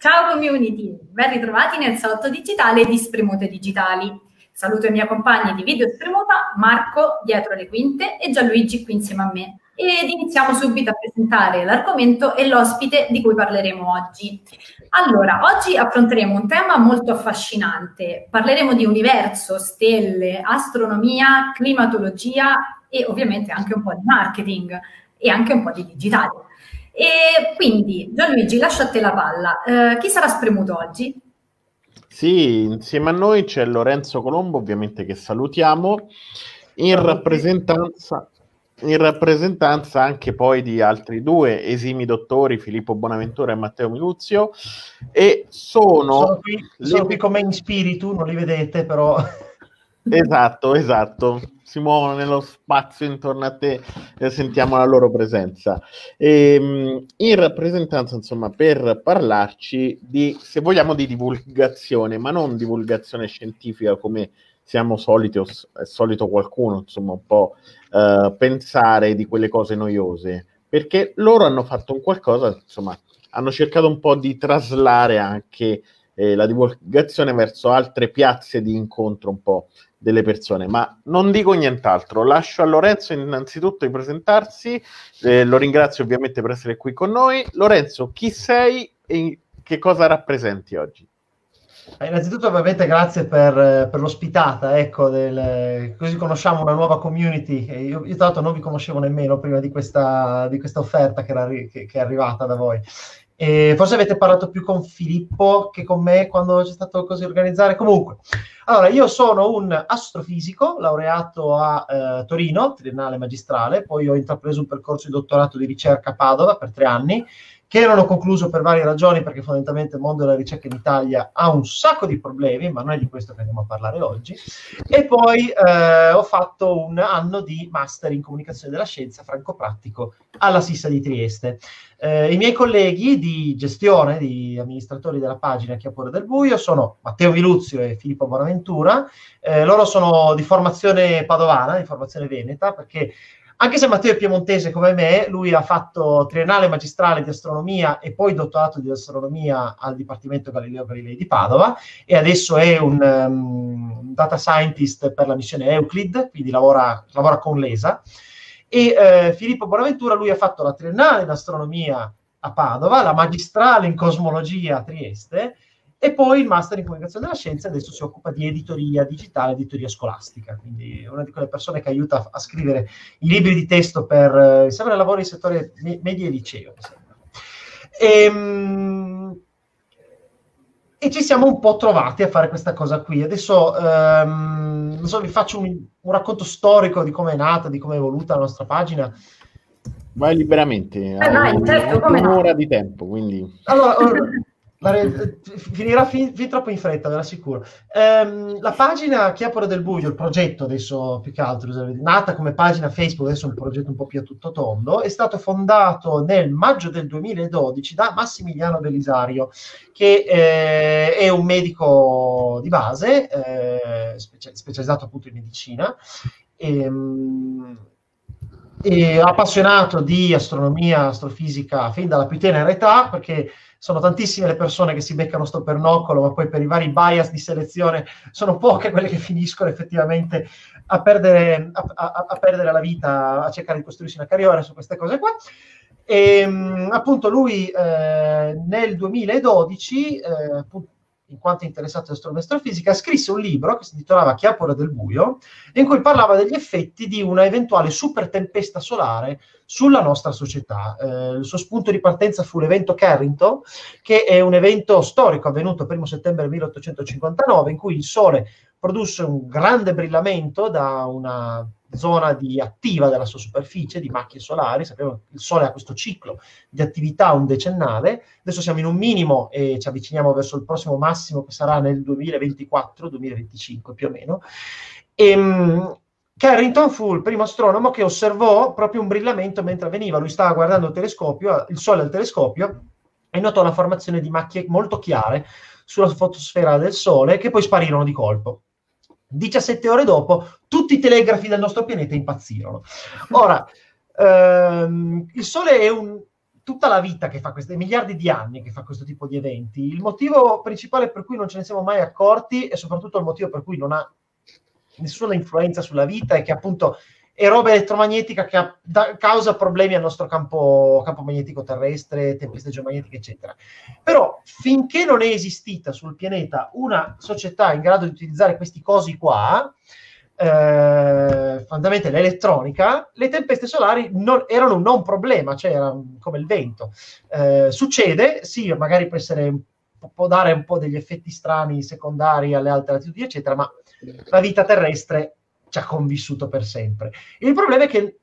Ciao community, ben ritrovati nel salotto digitale di Spremute Digitali. Saluto i miei compagni di Video Spremuta, Marco dietro le quinte e Gianluigi qui insieme a me. Ed iniziamo subito a presentare l'argomento e l'ospite di cui parleremo oggi. Allora, oggi affronteremo un tema molto affascinante. Parleremo di universo, stelle, astronomia, climatologia e ovviamente anche un po' di marketing e anche un po' di digitale. E quindi, Gianluigi, lascio a te la palla. Eh, chi sarà spremuto oggi? Sì, insieme a noi c'è Lorenzo Colombo, ovviamente che salutiamo, in rappresentanza, in rappresentanza anche poi di altri due esimi dottori, Filippo Bonaventura e Matteo Miluzio, e sono... Sono qui, sono qui come in spirito, non li vedete però... Esatto, esatto si muovono nello spazio intorno a te e sentiamo la loro presenza. E, ehm, in rappresentanza, insomma, per parlarci di, se vogliamo, di divulgazione, ma non divulgazione scientifica come siamo soliti o è solito qualcuno, insomma, un po' uh, pensare di quelle cose noiose, perché loro hanno fatto un qualcosa, insomma, hanno cercato un po' di traslare anche eh, la divulgazione verso altre piazze di incontro un po' delle persone, ma non dico nient'altro. Lascio a Lorenzo innanzitutto di presentarsi, eh, lo ringrazio ovviamente per essere qui con noi. Lorenzo, chi sei e che cosa rappresenti oggi? Eh, innanzitutto ovviamente grazie per, per l'ospitata, ecco, del, così conosciamo una nuova community. Io, io, tra l'altro non vi conoscevo nemmeno prima di questa, di questa offerta che, era, che, che è arrivata da voi. E forse avete parlato più con Filippo che con me quando c'è stato così organizzare. Comunque, allora io sono un astrofisico laureato a eh, Torino, triennale magistrale, poi ho intrapreso un percorso di dottorato di ricerca a Padova per tre anni che ho concluso per varie ragioni, perché fondamentalmente il mondo della ricerca in Italia ha un sacco di problemi, ma non è di questo che andiamo a parlare oggi. E poi eh, ho fatto un anno di master in comunicazione della scienza franco-pratico alla Sissa di Trieste. Eh, I miei colleghi di gestione, di amministratori della pagina Chiapore del Buio, sono Matteo Viluzio e Filippo Bonaventura. Eh, loro sono di formazione padovana, di formazione veneta, perché anche se Matteo è piemontese come me, lui ha fatto triennale magistrale di astronomia e poi dottorato di astronomia al Dipartimento Galileo Galilei di Padova e adesso è un um, data scientist per la missione Euclid, quindi lavora, lavora con l'ESA. E eh, Filippo Bonaventura, lui ha fatto la triennale in astronomia a Padova, la magistrale in cosmologia a Trieste e poi il master in comunicazione della scienza adesso si occupa di editoria digitale, editoria scolastica, quindi è una di quelle persone che aiuta a scrivere i libri di testo per, eh, mi sembra lavora in settore media e liceo, e, ehm, e, ci siamo un po' trovati a fare questa cosa qui. Adesso um, non so, vi faccio un, un racconto storico di come è nata, di come è evoluta la nostra pagina. Vai liberamente, eh, hai certo, un'ora no. di tempo, quindi... Allora, eh, finirà fin, fin, troppo in fretta, ve l'assicuro. Ehm, la pagina Chiapora del Buio, il progetto adesso più che altro, nata come pagina Facebook, adesso è un progetto un po' più a tutto tondo, è stato fondato nel maggio del 2012 da Massimiliano Belisario, che eh, è un medico di base, eh, specia- specializzato appunto in medicina. Ehm, e appassionato di astronomia, astrofisica fin dalla più tenera età, perché sono tantissime le persone che si beccano sto pernoccolo, ma poi per i vari bias di selezione sono poche quelle che finiscono effettivamente a perdere, a, a, a perdere la vita, a cercare di costruirsi una carriera su queste cose qua. E appunto lui eh, nel 2012, eh, in quanto interessato all'astronomia astrofisica, scrisse un libro che si intitolava Chiapora del buio, in cui parlava degli effetti di una eventuale super tempesta solare sulla nostra società. Eh, il suo spunto di partenza fu l'evento Carrington, che è un evento storico avvenuto il 1 settembre 1859, in cui il Sole produsse un grande brillamento da una zona di attiva della sua superficie, di macchie solari. Sappiamo che il Sole ha questo ciclo di attività un decennale. Adesso siamo in un minimo e ci avviciniamo verso il prossimo massimo che sarà nel 2024-2025 più o meno. E, um, Carrington fu il primo astronomo che osservò proprio un brillamento mentre avveniva. Lui stava guardando il il Sole al telescopio e notò la formazione di macchie molto chiare sulla fotosfera del Sole che poi sparirono di colpo. 17 ore dopo, tutti i telegrafi del nostro pianeta impazzirono. Ora, ehm, il Sole è un tutta la vita che fa questi miliardi di anni che fa questo tipo di eventi. Il motivo principale per cui non ce ne siamo mai accorti e soprattutto il motivo per cui non ha nessuna influenza sulla vita è che appunto è roba elettromagnetica che ha, da, causa problemi al nostro campo, campo magnetico terrestre, tempeste geomagnetiche, eccetera. Però finché non è esistita sul pianeta una società in grado di utilizzare questi cosi qua, eh, fondamentalmente l'elettronica, le tempeste solari non, erano un non problema, cioè erano come il vento. Eh, succede, sì, magari può, essere, può dare un po' degli effetti strani secondari alle altre latitudini, eccetera, ma la vita terrestre ci ha convissuto per sempre. Il problema è che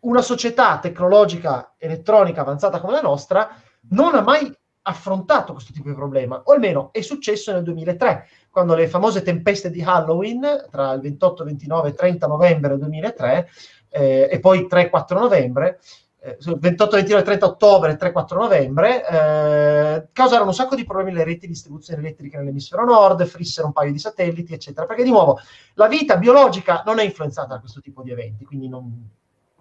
una società tecnologica elettronica avanzata come la nostra non ha mai affrontato questo tipo di problema, o almeno è successo nel 2003, quando le famose tempeste di Halloween, tra il 28, 29 e 30 novembre 2003, eh, e poi 3-4 novembre, 28, 29, 30 ottobre, 3-4 novembre, eh, causarono un sacco di problemi alle reti di distribuzione elettrica nell'emisfero nord, frissero un paio di satelliti, eccetera. Perché di nuovo la vita biologica non è influenzata da questo tipo di eventi, quindi non,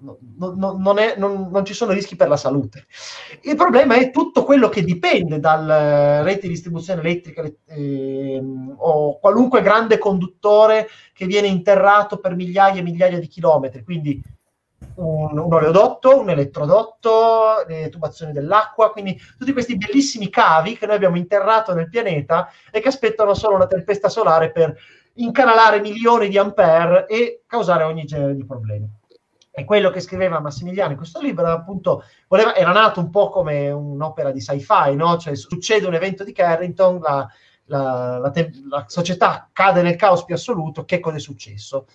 non, non, non, è, ci sono rischi per la salute. Il problema è tutto quello che dipende dalla rete di distribuzione elettrica eh, o qualunque grande conduttore che viene interrato per migliaia e migliaia di chilometri, quindi un, un oleodotto, un elettrodotto, le tubazioni dell'acqua, quindi tutti questi bellissimi cavi che noi abbiamo interrato nel pianeta e che aspettano solo una tempesta solare per incanalare milioni di ampere e causare ogni genere di problemi. E quello che scriveva Massimiliano in questo libro appunto voleva, era nato un po' come un'opera di sci-fi, no? Cioè succede un evento di Carrington, la, la, la, te- la società cade nel caos più assoluto, che cosa è successo?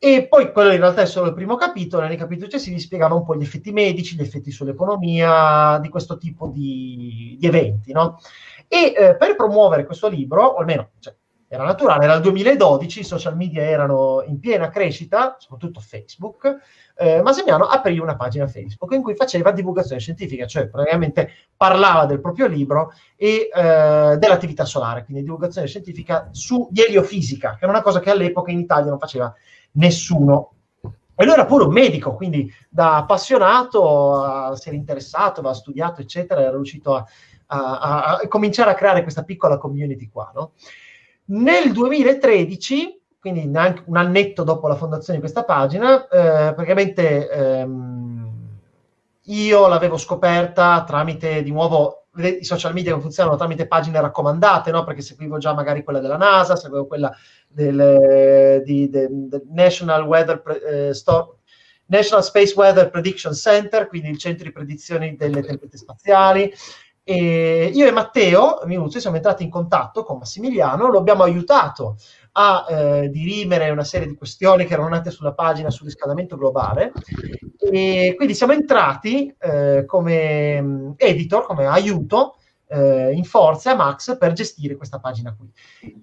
E poi quello in realtà è solo il primo capitolo, nei capitoli successivi spiegava un po' gli effetti medici, gli effetti sull'economia, di questo tipo di, di eventi, no? E eh, per promuovere questo libro, o almeno cioè, era naturale, era il 2012, i social media erano in piena crescita, soprattutto Facebook, eh, Masemiano aprì una pagina Facebook in cui faceva divulgazione scientifica, cioè praticamente parlava del proprio libro e eh, dell'attività solare, quindi divulgazione scientifica su di eliofisica, che era una cosa che all'epoca in Italia non faceva nessuno. E lui era pure un medico, quindi da appassionato si era interessato, aveva studiato, eccetera, era riuscito a, a, a cominciare a creare questa piccola community qua. No? Nel 2013, quindi neanche un annetto dopo la fondazione di questa pagina, eh, praticamente ehm, io l'avevo scoperta tramite di nuovo i social media funzionano tramite pagine raccomandate, no? perché seguivo già magari quella della NASA, seguivo quella del, di, de, del National, Weather, eh, Store, National Space Weather Prediction Center, quindi il centro di predizione delle tempeste spaziali. E io e Matteo Minuzzi siamo entrati in contatto con Massimiliano, lo abbiamo aiutato a eh, dirimere una serie di questioni che erano nate sulla pagina sul riscaldamento globale e quindi siamo entrati eh, come mm, editor, come aiuto eh, in forza a Max per gestire questa pagina qui.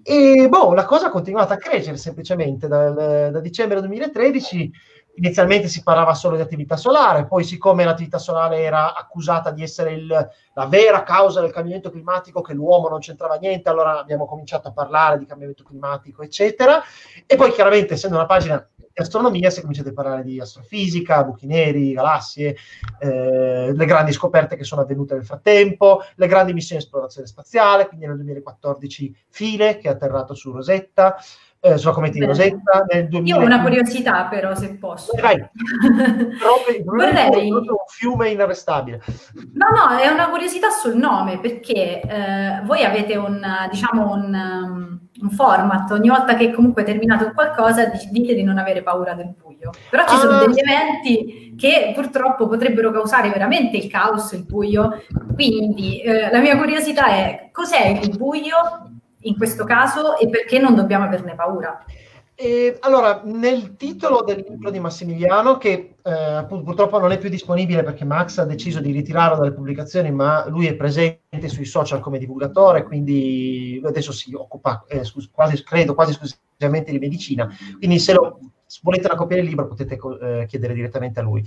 E boh, la cosa ha continuato a crescere semplicemente dal, da dicembre 2013 inizialmente si parlava solo di attività solare, poi siccome l'attività solare era accusata di essere il, la vera causa del cambiamento climatico, che l'uomo non c'entrava niente, allora abbiamo cominciato a parlare di cambiamento climatico, eccetera. E poi chiaramente, essendo una pagina di astronomia, si è cominciato a parlare di astrofisica, buchi neri, galassie, eh, le grandi scoperte che sono avvenute nel frattempo, le grandi missioni di esplorazione spaziale, quindi nel 2014 File, che è atterrato su Rosetta, eh, sulla cometa di Rosetta nel 2000. Io ho una curiosità però, se posso. Vai, Proprio, Vorrei... un fiume inarrestabile. No, no, è una curiosità sul nome, perché eh, voi avete un, diciamo, un, um, un, format, ogni volta che comunque terminate qualcosa dite di non avere paura del buio. Però ci ah, sono degli eventi che purtroppo potrebbero causare veramente il caos, il buio. Quindi eh, la mia curiosità è cos'è il buio in questo caso e perché non dobbiamo averne paura? E, allora, nel titolo del libro di Massimiliano, che eh, purtroppo non è più disponibile perché Max ha deciso di ritirarlo dalle pubblicazioni, ma lui è presente sui social come divulgatore, quindi adesso si occupa eh, quasi, credo quasi esclusivamente di medicina. Quindi se, lo, se volete una copia del libro potete eh, chiedere direttamente a lui.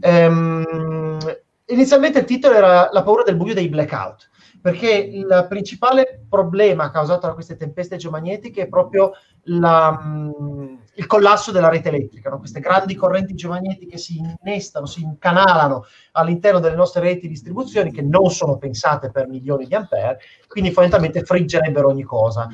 Ehm, inizialmente il titolo era La paura del buio dei blackout perché il principale problema causato da queste tempeste geomagnetiche è proprio la, mh, il collasso della rete elettrica. No? Queste grandi correnti geomagnetiche si innestano, si incanalano all'interno delle nostre reti di distribuzione che non sono pensate per milioni di ampere, quindi fondamentalmente friggerebbero ogni cosa.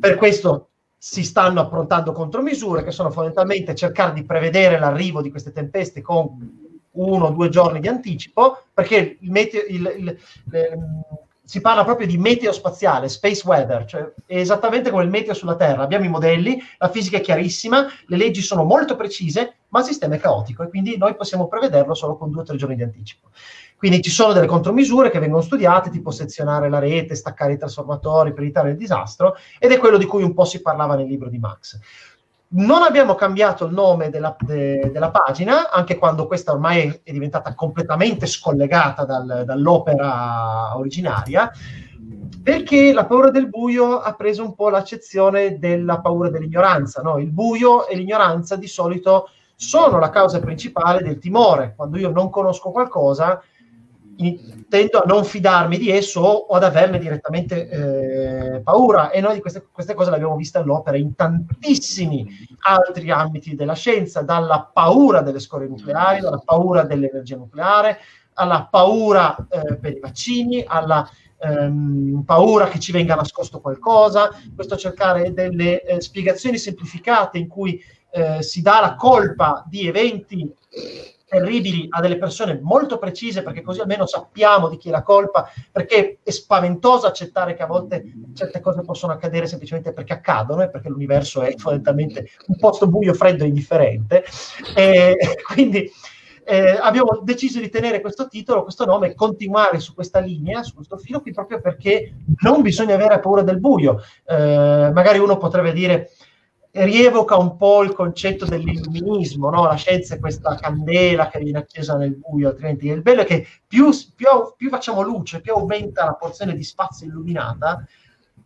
Per questo si stanno approntando contromisure che sono fondamentalmente cercare di prevedere l'arrivo di queste tempeste con uno o due giorni di anticipo, perché il meteo, il, il, il, si parla proprio di meteo spaziale, space weather, cioè esattamente come il meteo sulla Terra. Abbiamo i modelli, la fisica è chiarissima, le leggi sono molto precise, ma il sistema è caotico e quindi noi possiamo prevederlo solo con due o tre giorni di anticipo. Quindi ci sono delle contromisure che vengono studiate, tipo sezionare la rete, staccare i trasformatori per evitare il disastro, ed è quello di cui un po' si parlava nel libro di Max. Non abbiamo cambiato il nome della, de, della pagina, anche quando questa ormai è diventata completamente scollegata dal, dall'opera originaria, perché la paura del buio ha preso un po' l'accezione della paura dell'ignoranza. No? Il buio e l'ignoranza di solito sono la causa principale del timore. Quando io non conosco qualcosa, tendo a non fidarmi di esso o ad averne direttamente eh, paura e noi queste, queste cose le abbiamo viste all'opera in tantissimi altri ambiti della scienza, dalla paura delle scorie nucleari, dalla paura dell'energia nucleare, alla paura eh, per i vaccini, alla ehm, paura che ci venga nascosto qualcosa, questo cercare delle eh, spiegazioni semplificate in cui eh, si dà la colpa di eventi terribili a delle persone molto precise, perché così almeno sappiamo di chi è la colpa, perché è spaventoso accettare che a volte certe cose possono accadere semplicemente perché accadono e perché l'universo è fondamentalmente un posto buio, freddo e indifferente. E quindi eh, abbiamo deciso di tenere questo titolo, questo nome, continuare su questa linea, su questo filo qui, proprio perché non bisogna avere paura del buio. Eh, magari uno potrebbe dire rievoca un po' il concetto dell'illuminismo, no? la scienza è questa candela che viene accesa nel buio, altrimenti il bello è che più, più, più facciamo luce, più aumenta la porzione di spazio illuminata,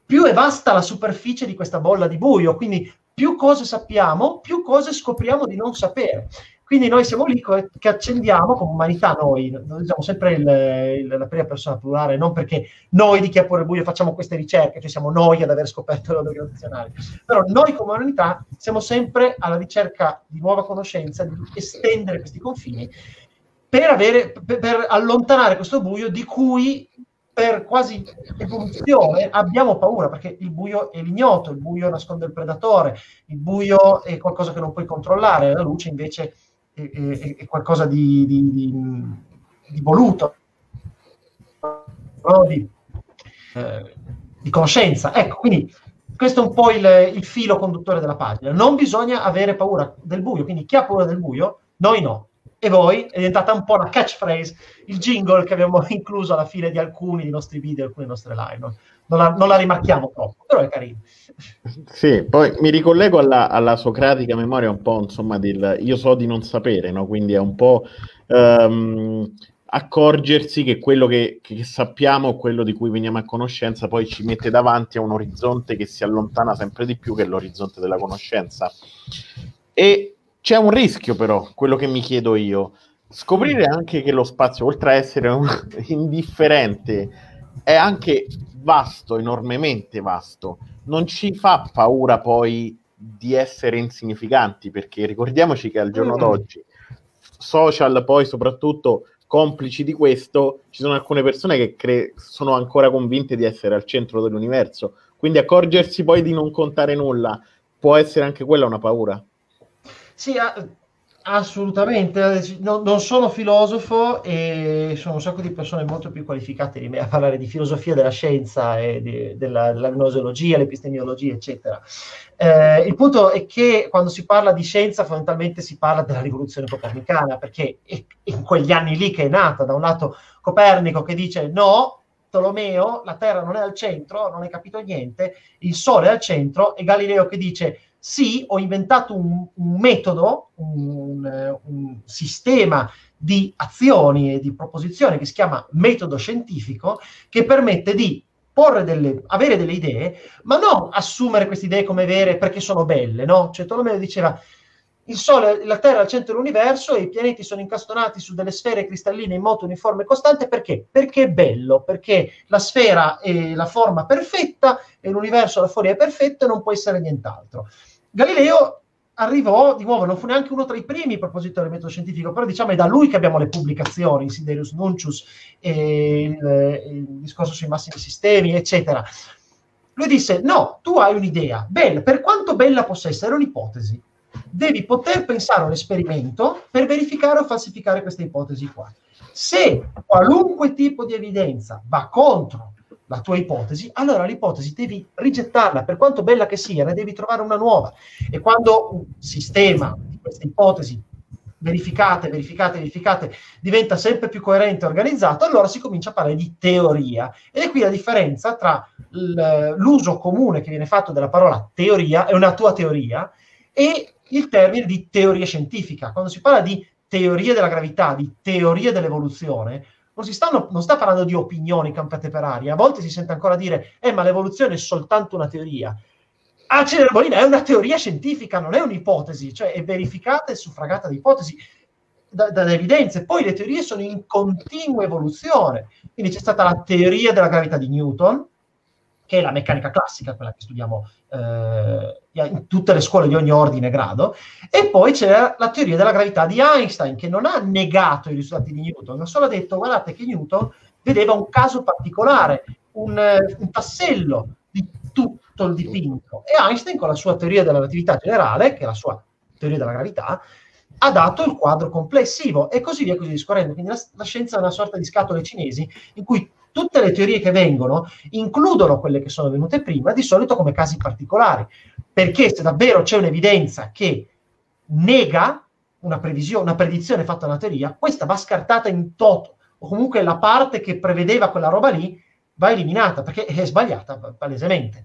più è vasta la superficie di questa bolla di buio, quindi più cose sappiamo, più cose scopriamo di non sapere. Quindi noi siamo lì che accendiamo come umanità noi, usiamo sempre il, il, la prima persona plurale, non perché noi di chi ha pure buio facciamo queste ricerche, cioè siamo noi ad aver scoperto le onde gravitazionali, però noi come umanità siamo sempre alla ricerca di nuova conoscenza, di estendere questi confini per, avere, per, per allontanare questo buio di cui per quasi evoluzione abbiamo paura perché il buio è l'ignoto, il buio nasconde il predatore, il buio è qualcosa che non puoi controllare, la luce invece è, è, è qualcosa di, di, di, di voluto, di, eh, di, conoscenza. Ecco, quindi questo è un po' il, il, filo conduttore della pagina. Non bisogna avere paura del buio, quindi chi ha paura del buio, noi no. E voi è diventata un po' la catchphrase, il jingle che abbiamo incluso alla fine di alcuni dei nostri video, alcune nostre live. No? Non, la, non la rimarchiamo troppo, però è carino. Sì, poi mi ricollego alla, alla, socratica memoria un po', insomma, del io so di non sapere, no? Quindi è un po' um, accorgersi che quello che, che, sappiamo, quello di cui veniamo a conoscenza, poi ci mette davanti a un orizzonte che si allontana sempre di più, che è l'orizzonte della conoscenza. E c'è un rischio, però, quello che mi chiedo io. Scoprire anche che lo spazio, oltre a essere un, indifferente, è anche vasto, enormemente vasto non ci fa paura poi di essere insignificanti, perché ricordiamoci che al giorno mm. d'oggi, social poi soprattutto complici di questo, ci sono alcune persone che cre- sono ancora convinte di essere al centro dell'universo, quindi accorgersi poi di non contare nulla può essere anche quella una paura. Sì, Assolutamente, no, non sono filosofo e sono un sacco di persone molto più qualificate di me a parlare di filosofia della scienza e di, della, della gnosologia, l'epistemiologia, eccetera. Eh, il punto è che quando si parla di scienza fondamentalmente si parla della rivoluzione copernicana, perché è in quegli anni lì che è nata, da un lato Copernico che dice no, Tolomeo, la Terra non è al centro, non hai capito niente, il Sole è al centro, e Galileo che dice sì, ho inventato un, un metodo, un, un, sistema di azioni e di proposizioni che si chiama metodo scientifico, che permette di delle, avere delle idee, ma non assumere queste idee come vere perché sono belle, no? Cioè Tolomeo diceva, il Sole, la Terra è al centro dell'universo e i pianeti sono incastonati su delle sfere cristalline in moto uniforme e costante perché? Perché è bello, perché la sfera è la forma perfetta e l'universo la fuori è perfetto e non può essere nient'altro. Galileo arrivò, di nuovo, non fu neanche uno tra i primi a proposito del metodo scientifico, però diciamo è da lui che abbiamo le pubblicazioni, Siderius Nuncius, e il, il discorso sui massimi sistemi, eccetera. Lui disse, no, tu hai un'idea, bella, per quanto bella possa essere, un'ipotesi. Devi poter pensare a un esperimento per verificare o falsificare queste ipotesi qua. Se qualunque tipo di evidenza va contro la tua ipotesi, allora l'ipotesi devi rigettarla, per quanto bella che sia, ne devi trovare una nuova. E quando un sistema di queste ipotesi verificate, verificate, verificate, diventa sempre più coerente e organizzato, allora si comincia a parlare di teoria. Ed è qui la differenza tra l'uso comune che viene fatto della parola teoria, è una tua teoria, e il termine di teoria scientifica. Quando si parla di teoria della gravità, di teoria dell'evoluzione, non si stanno, non sta parlando di opinioni campate per aria. A volte si sente ancora dire, eh, ma l'evoluzione è soltanto una teoria. Acide Bolina è una teoria scientifica, non è un'ipotesi, cioè è verificata e suffragata da ipotesi, da, da, evidenze. Poi le teorie sono in continua evoluzione. Quindi c'è stata la teoria della gravità di Newton, che è la meccanica classica, quella che studiamo eh, in tutte le scuole di ogni ordine e grado, e poi c'è la teoria della gravità di Einstein, che non ha negato i risultati di Newton, ma solo ha detto, guardate che Newton vedeva un caso particolare, un, un tassello di tutto il dipinto. E Einstein, con la sua teoria della relatività generale, che è la sua teoria della gravità, ha dato il quadro complessivo e così via così discorrendo. Quindi la, la scienza è una sorta di scatole cinesi in cui tutte le teorie che vengono includono quelle che sono venute prima, di solito come casi particolari, perché se davvero c'è un'evidenza che nega una previsione, una predizione fatta da una teoria, questa va scartata in toto, o comunque la parte che prevedeva quella roba lì va eliminata, perché è sbagliata palesemente.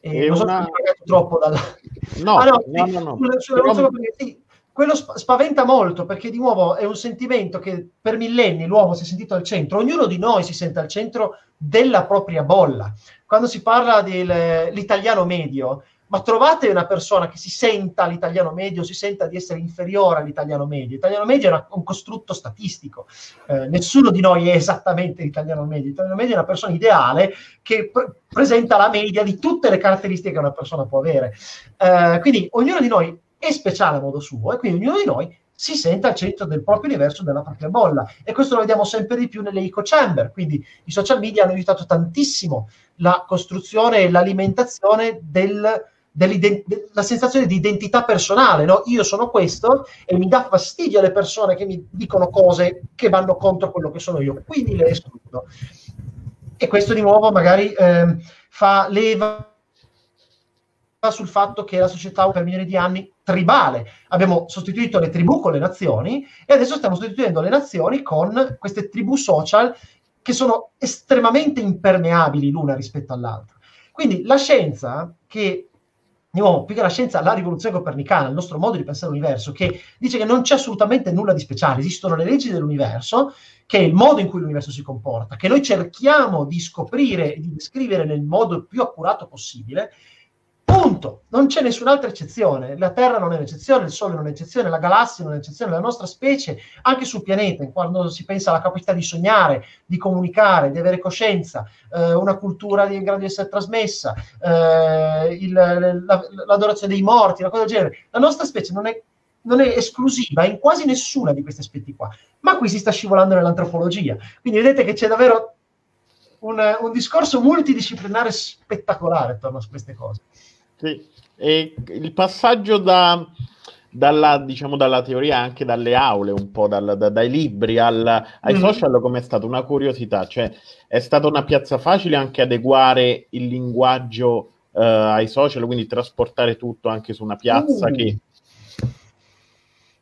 E non una... so se troppo dalla... No, ah, no, no, no, no. Sulle, sulle Però... sì, quello spaventa molto perché di nuovo è un sentimento che per millenni l'uomo si è sentito al centro, ognuno di noi si sente al centro della propria bolla. Quando si parla dell'italiano medio, ma trovate una persona che si senta l'italiano medio, si senta di essere inferiore all'italiano medio. L'italiano medio è una, un costrutto statistico, eh, nessuno di noi è esattamente l'italiano medio. L'italiano medio è una persona ideale che pre- presenta la media di tutte le caratteristiche che una persona può avere. Eh, quindi ognuno di noi è speciale a modo suo e quindi ognuno di noi si sente al centro del proprio universo, della propria bolla. E questo lo vediamo sempre di più nelle eco chamber. Quindi i social media hanno aiutato tantissimo la costruzione e l'alimentazione del, della sensazione di identità personale. No? Io sono questo e mi dà fastidio alle persone che mi dicono cose che vanno contro quello che sono io. Quindi le escludo. E questo di nuovo magari eh, fa leva sul fatto che la società per milioni di anni tribale. Abbiamo sostituito le tribù con le nazioni e adesso stiamo sostituendo le nazioni con queste tribù social che sono estremamente impermeabili l'una rispetto all'altra. Quindi la scienza che Andiamo più che la scienza, la rivoluzione copernicana, il nostro modo di pensare all'universo, che dice che non c'è assolutamente nulla di speciale, esistono le leggi dell'universo, che è il modo in cui l'universo si comporta, che noi cerchiamo di scoprire e di descrivere nel modo più accurato possibile, Punto. Non c'è nessun'altra eccezione. La Terra non è un'eccezione, il Sole non è un'eccezione, la galassia non è un'eccezione, la nostra specie, anche sul pianeta, quando si pensa alla capacità di sognare, di comunicare, di avere coscienza, eh, una cultura in grado di essere trasmessa, eh, il, la, l'adorazione dei morti, una cosa del genere. La nostra specie non è, non è esclusiva in quasi nessuna di questi aspetti qua. Ma qui si sta scivolando nell'antropologia. Quindi vedete che c'è davvero un, un discorso multidisciplinare spettacolare attorno a queste cose. Sì. E il passaggio da, dalla, diciamo, dalla teoria anche dalle aule, un po' dal, da, dai libri al, ai mm. social, come è stata una curiosità, cioè è stata una piazza facile anche adeguare il linguaggio uh, ai social, quindi trasportare tutto anche su una piazza uh. che...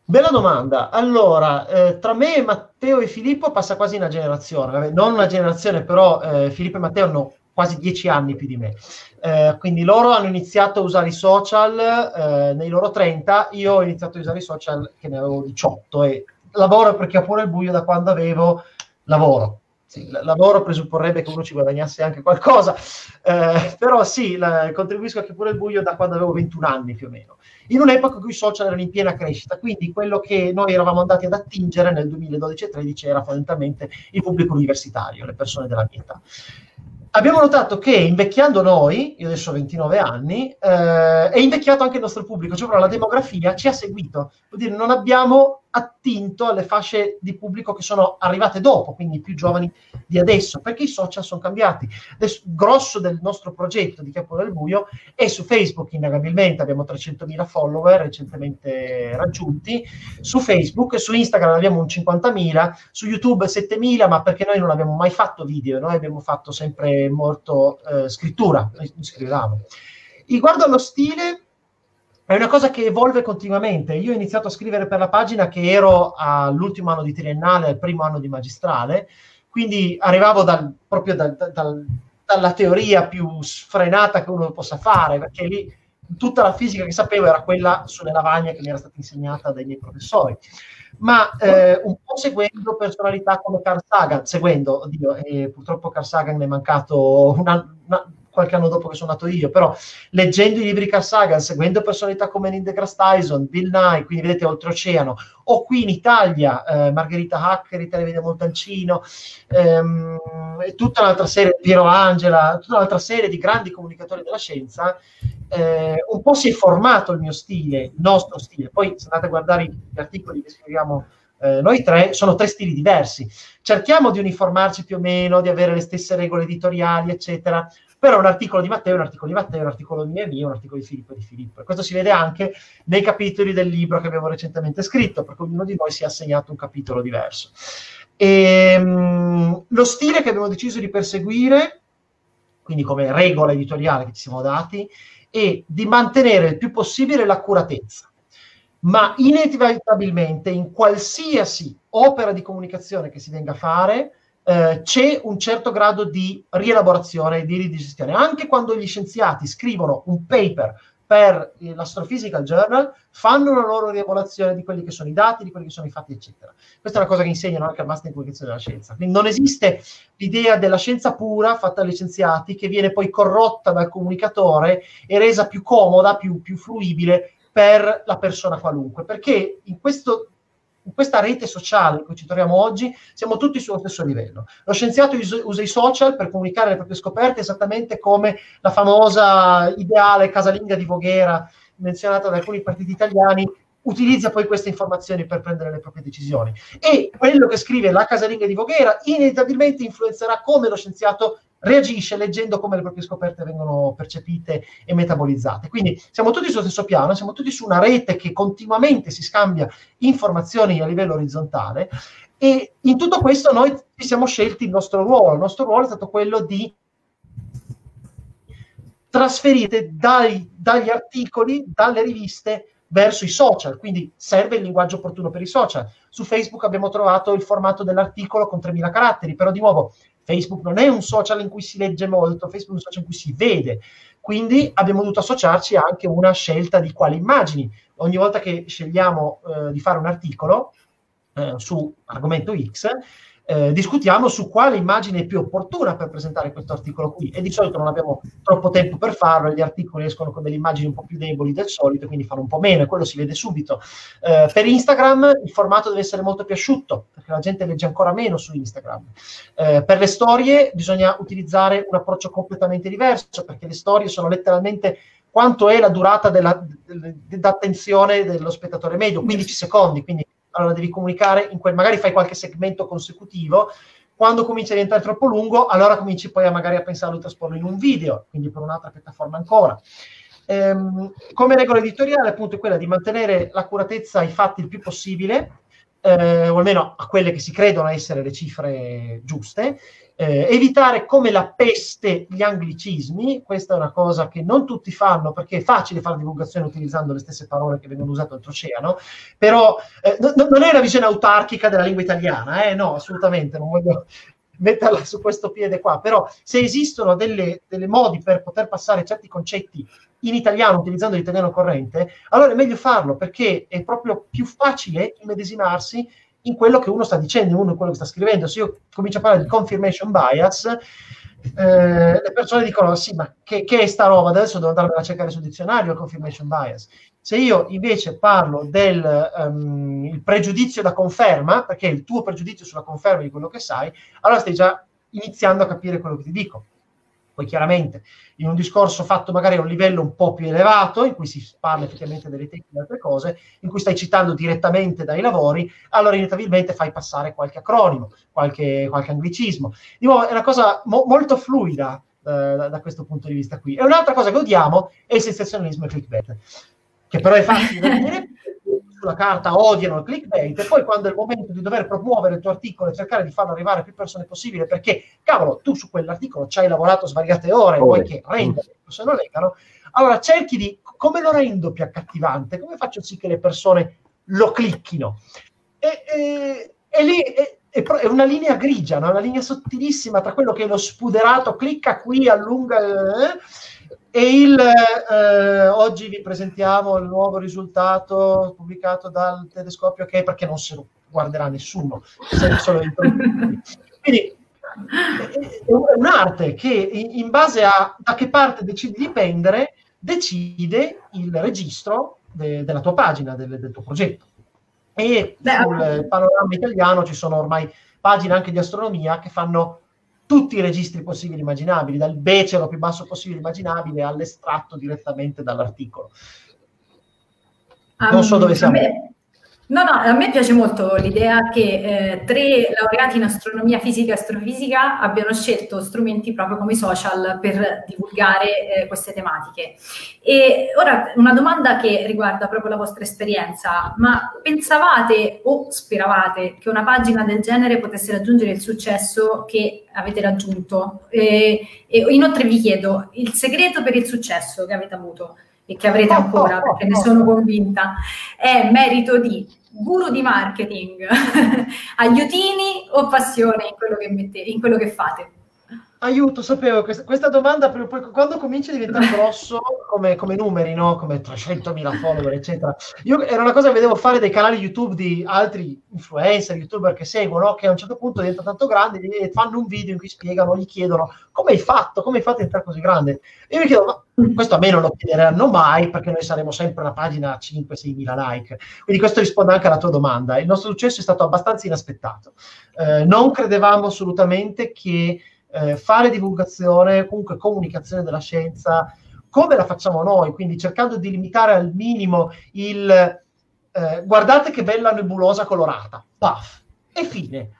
Bella domanda. Allora, eh, tra me, Matteo e Filippo passa quasi una generazione, non una generazione, però eh, Filippo e Matteo hanno quasi dieci anni più di me. Eh, quindi loro hanno iniziato a usare i social eh, nei loro 30, io ho iniziato a usare i social che ne avevo 18 e lavoro perché ho pure il buio da quando avevo lavoro. sì, l- lavoro presupporrebbe che uno ci guadagnasse anche qualcosa, eh, però sì, la, contribuisco anche pure il buio da quando avevo 21 anni più o meno, in un'epoca in cui i social erano in piena crescita, quindi quello che noi eravamo andati ad attingere nel 2012 e 2013 era fondamentalmente il pubblico universitario, le persone della mia età abbiamo notato che invecchiando noi, io adesso ho 29 anni, eh, è invecchiato anche il nostro pubblico, cioè però la demografia ci ha seguito, vuol dire non abbiamo attinto alle fasce di pubblico che sono arrivate dopo, quindi più giovani di adesso, perché i social sono cambiati. Adesso, grosso del nostro progetto di Capo del Buio è su Facebook, innegabilmente abbiamo 300.000 follower recentemente raggiunti, su Facebook, su Instagram abbiamo un 50.000, su YouTube 7.000, ma perché noi non abbiamo mai fatto video, noi abbiamo fatto sempre molto eh, scrittura, noi scrivevamo. Riguardo allo stile, è una cosa che evolve continuamente. Io ho iniziato a scrivere per la pagina che ero all'ultimo anno di triennale, al primo anno di magistrale, quindi arrivavo dal, proprio dal, dal, dalla teoria più sfrenata che uno possa fare, perché lì tutta la fisica che sapevo era quella sulle lavagne che mi era stata insegnata dai miei professori. Ma eh, un po' seguendo personalità come Carl Sagan, seguendo, oddio, eh, purtroppo Carl Sagan mi è mancato una, una qualche anno dopo che sono nato io, però leggendo i libri Carl Sagan, seguendo personalità come Neil deGrasse Tyson, Bill Nye, quindi vedete oltreoceano, o qui in Italia eh, Margherita Hacker, Televide Montalcino, ehm, tutta un'altra serie, Piero Angela, tutta un'altra serie di grandi comunicatori della scienza, eh, un po' si è formato il mio stile, il nostro stile. Poi se andate a guardare gli articoli che scriviamo eh, noi tre, sono tre stili diversi. Cerchiamo di uniformarci più o meno, di avere le stesse regole editoriali, eccetera, però un articolo di Matteo, un articolo di Matteo, un articolo mio e mio, un articolo di Filippo di Filippo. E questo si vede anche nei capitoli del libro che abbiamo recentemente scritto, perché ognuno di noi si è assegnato un capitolo diverso. E, um, lo stile che abbiamo deciso di perseguire, quindi come regola editoriale che ci siamo dati, è di mantenere il più possibile l'accuratezza ma inevitabilmente in qualsiasi opera di comunicazione che si venga a fare eh, c'è un certo grado di rielaborazione e di ridigestione. Anche quando gli scienziati scrivono un paper per l'Astrophysical Journal, fanno una loro rielaborazione di quelli che sono i dati, di quelli che sono i fatti, eccetera. Questa è una cosa che insegnano anche al Master in Comunicazione della Scienza. Quindi non esiste l'idea della scienza pura fatta dagli scienziati che viene poi corrotta dal comunicatore e resa più comoda, più, più fruibile per la persona qualunque, perché in questo in questa rete sociale in cui ci troviamo oggi, siamo tutti sullo stesso livello. Lo scienziato usa i social per comunicare le proprie scoperte esattamente come la famosa ideale casalinga di Voghera menzionata da alcuni partiti italiani utilizza poi queste informazioni per prendere le proprie decisioni. E quello che scrive la casalinga di Voghera inevitabilmente influenzerà come lo scienziato reagisce leggendo come le proprie scoperte vengono percepite e metabolizzate. Quindi siamo tutti sullo stesso piano, siamo tutti su una rete che continuamente si scambia informazioni a livello orizzontale e in tutto questo noi ci siamo scelti il nostro ruolo. Il nostro ruolo è stato quello di trasferire dai, dagli articoli, dalle riviste verso i social, quindi serve il linguaggio opportuno per i social. Su Facebook abbiamo trovato il formato dell'articolo con 3000 caratteri, però di nuovo Facebook non è un social in cui si legge molto, Facebook è un social in cui si vede. Quindi abbiamo dovuto associarci anche una scelta di quali immagini. Ogni volta che scegliamo eh, di fare un articolo eh, su argomento X, eh, discutiamo su quale immagine è più opportuna per presentare questo articolo qui. E di solito non abbiamo troppo tempo per farlo gli articoli escono con delle immagini un po' più deboli del solito quindi fanno un po' meno e quello si vede subito. Eh, per Instagram il formato deve essere molto più asciutto perché la gente legge ancora meno su Instagram. Eh, per le storie bisogna utilizzare un approccio completamente diverso perché le storie sono letteralmente quanto è la durata della, dell'attenzione dello spettatore medio 15 secondi quindi allora devi comunicare, in quel, magari fai qualche segmento consecutivo, quando comincia a diventare troppo lungo, allora cominci poi a magari a pensare di trasporlo in un video, quindi per un'altra piattaforma ancora. Ehm, come regola editoriale, appunto, è quella di mantenere l'accuratezza ai fatti il più possibile, eh, o almeno a quelle che si credono essere le cifre giuste, eh, evitare come la peste gli anglicismi, questa è una cosa che non tutti fanno perché è facile fare divulgazione utilizzando le stesse parole che vengono usate oltreoceano, però eh, no, non è una visione autarchica della lingua italiana, eh? no, assolutamente, non voglio metterla su questo piede qua, però se esistono delle, delle modi per poter passare certi concetti in italiano utilizzando l'italiano corrente, allora è meglio farlo perché è proprio più facile immedesimarsi in quello che uno sta dicendo, uno in quello che sta scrivendo. Se io comincio a parlare di confirmation bias, eh, le persone dicono sì, ma che, che, è sta roba? Adesso devo andare a cercare sul dizionario il confirmation bias. Se io invece parlo del um, pregiudizio da conferma, perché è il tuo pregiudizio sulla conferma di quello che sai, allora stai già iniziando a capire quello che ti dico. Poi chiaramente in un discorso fatto magari a un livello un po' più elevato, in cui si parla effettivamente delle tecniche e altre cose, in cui stai citando direttamente dai lavori, allora inevitabilmente fai passare qualche acronimo, qualche, qualche anglicismo. Di nuovo, è una cosa mo- molto fluida eh, da, questo punto di vista qui. E un'altra cosa che odiamo è il sensazionalismo e clickbait, che però è facile da dire sulla carta odiano il clickbait e poi quando è il momento di dover promuovere il tuo articolo e cercare di farlo arrivare a più persone possibile perché, cavolo, tu su quell'articolo ci hai lavorato svariate ore, vuoi che renda le persone lo leggano, allora cerchi di, come lo rendo più accattivante? Come faccio sì che le persone lo clicchino? E, e, e lì è, è, una linea grigia, no? una linea sottilissima tra quello che è lo spuderato, clicca qui, allunga... Eh, e il, eh, oggi vi presentiamo il nuovo risultato pubblicato dal telescopio che perché non se lo guarderà nessuno, solo Quindi è un'arte che in base a da che parte decidi di prendere, decide il registro de, della tua pagina, del, del tuo progetto. E sul panorama italiano ci sono ormai pagine anche di astronomia che fanno tutti i registri possibili e immaginabili, dal becero più basso possibile immaginabile all'estratto direttamente dall'articolo. Non so dove siamo. Me, no, no, a me piace molto l'idea che eh, tre laureati in astronomia fisica e astrofisica abbiano scelto strumenti proprio come i social per divulgare eh, queste tematiche. E ora una domanda che riguarda proprio la vostra esperienza, ma pensavate o speravate che una pagina del genere potesse raggiungere il successo che avete raggiunto? E, e inoltre vi chiedo, il segreto per il successo che avete avuto e che avrete ancora, perché ne sono convinta, è merito di guru di marketing, aiutini o passione in quello che, mette, in quello che fate? Aiuto, sapevo questa, questa domanda, quando cominci a diventare grosso come, come numeri, no? come 300.000 follower, eccetera. Io era una cosa che vedevo fare dei canali YouTube di altri influencer, youtuber che seguono, che a un certo punto diventano tanto grandi e fanno un video in cui spiegano, gli chiedono come hai fatto, come hai fatto a diventare così grande. E io mi chiedo, ma questo a me non lo chiederanno mai perché noi saremo sempre una pagina a 5-6 mila like. Quindi questo risponde anche alla tua domanda. Il nostro successo è stato abbastanza inaspettato. Eh, non credevamo assolutamente che eh, fare divulgazione, comunque comunicazione della scienza, come la facciamo noi, quindi cercando di limitare al minimo il eh, guardate che bella nebulosa colorata, paf, e fine.